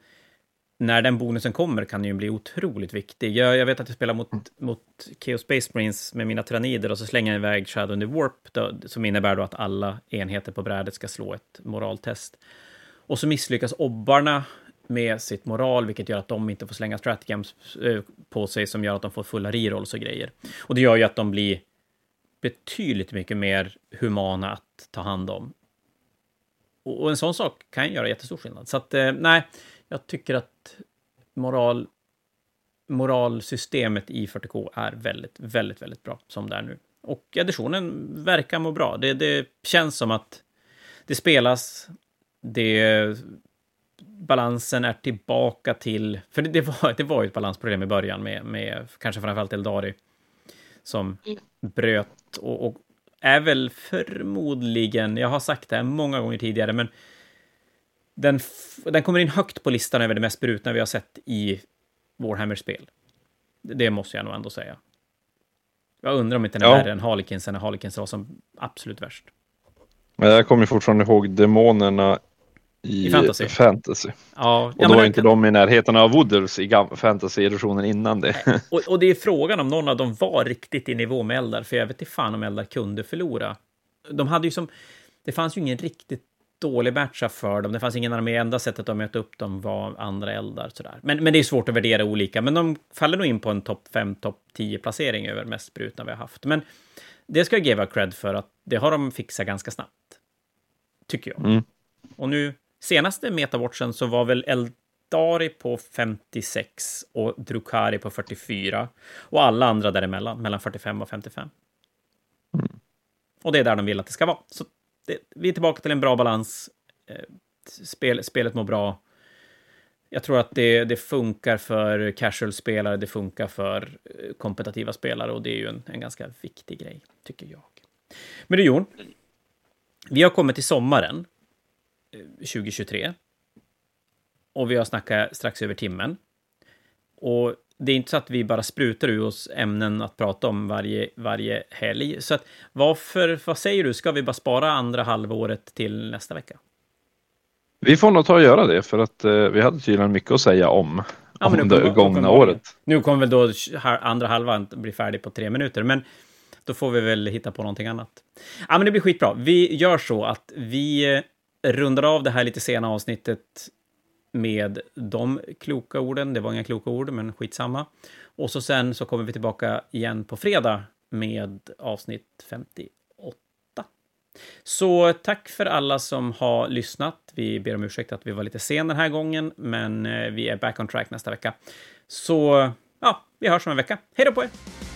när den bonusen kommer kan den ju bli otroligt viktig. Jag, jag vet att jag spelar mot, mot Chaos Space Marines med mina tyrannider och så slänger jag iväg Shadow in the Warp, då, som innebär då att alla enheter på brädet ska slå ett moraltest. Och så misslyckas obbarna med sitt moral, vilket gör att de inte får slänga stratgems eh, på sig, som gör att de får fulla rerolls och grejer. Och det gör ju att de blir betydligt mycket mer humana att ta hand om. Och en sån sak kan göra jättestor skillnad. Så att, eh, nej, jag tycker att moral, moralsystemet i 40K är väldigt, väldigt, väldigt bra som det är nu. Och editionen verkar må bra. Det, det känns som att det spelas, det balansen är tillbaka till... För det, det, var, det var ju ett balansproblem i början med, med kanske framförallt Eldari som mm. bröt och, och, är väl förmodligen, jag har sagt det här många gånger tidigare, men den, den kommer in högt på listan över det mest brutna vi har sett i Warhammer-spel. Det måste jag nog ändå säga. Jag undrar om inte den är ja. värre än Harlequins, när Harlequins var som absolut värst. Men jag kommer fortfarande ihåg demonerna i, fantasy. fantasy. Ja, och ja, då var inte kan... de i närheten av Wooders i fantasy-editionen innan det. Och, och, det är frågan om någon av dem var riktigt i nivå med Eldar, för jag vet inte fan om Eldar kunde förlora. De hade ju som... Det fanns ju ingen riktigt dålig matcha för dem. Det fanns ingen armé. Enda sättet att möta upp dem var andra eldar. Sådär. Men, men det är svårt att värdera olika. Men de faller nog in på en topp 5, topp 10 placering över mest brutna vi har haft. Men det ska jag ge cred för att det har de fixat ganska snabbt. Tycker jag. Mm. Och nu, senaste metawatchen så var väl Eldari på 56 och Drukari på 44. Och alla andra däremellan, mellan 45 och 55. Mm. Och det är där de vill att det ska vara. Så det, vi är tillbaka till en bra balans. Eh, spel, spelet mår bra. Jag tror att det, det funkar för casual-spelare, det funkar för eh, kompetitiva spelare och det är ju en, en ganska viktig grej, tycker jag. Men du Jon, vi har kommit till sommaren 2023. Eh, och vi har snackat strax över timmen. Och det är inte så att vi bara sprutar ur oss ämnen att prata om varje, varje helg. Så att varför, vad säger du, ska vi bara spara andra halvåret till nästa vecka? Vi får nog ta och göra det för att eh, vi hade tydligen mycket att säga om, ja, om det kom, gångna året. Nu kommer väl då andra halvan bli färdig på tre minuter, men då får vi väl hitta på någonting annat. Ja, men det blir skitbra. Vi gör så att vi eh, rundar av det här lite sena avsnittet med de kloka orden. Det var inga kloka ord, men skitsamma. Och så sen så kommer vi tillbaka igen på fredag med avsnitt 58. Så tack för alla som har lyssnat. Vi ber om ursäkt att vi var lite sen den här gången, men eh, vi är back on track nästa vecka. Så ja, vi hörs om en vecka. Hej då på er!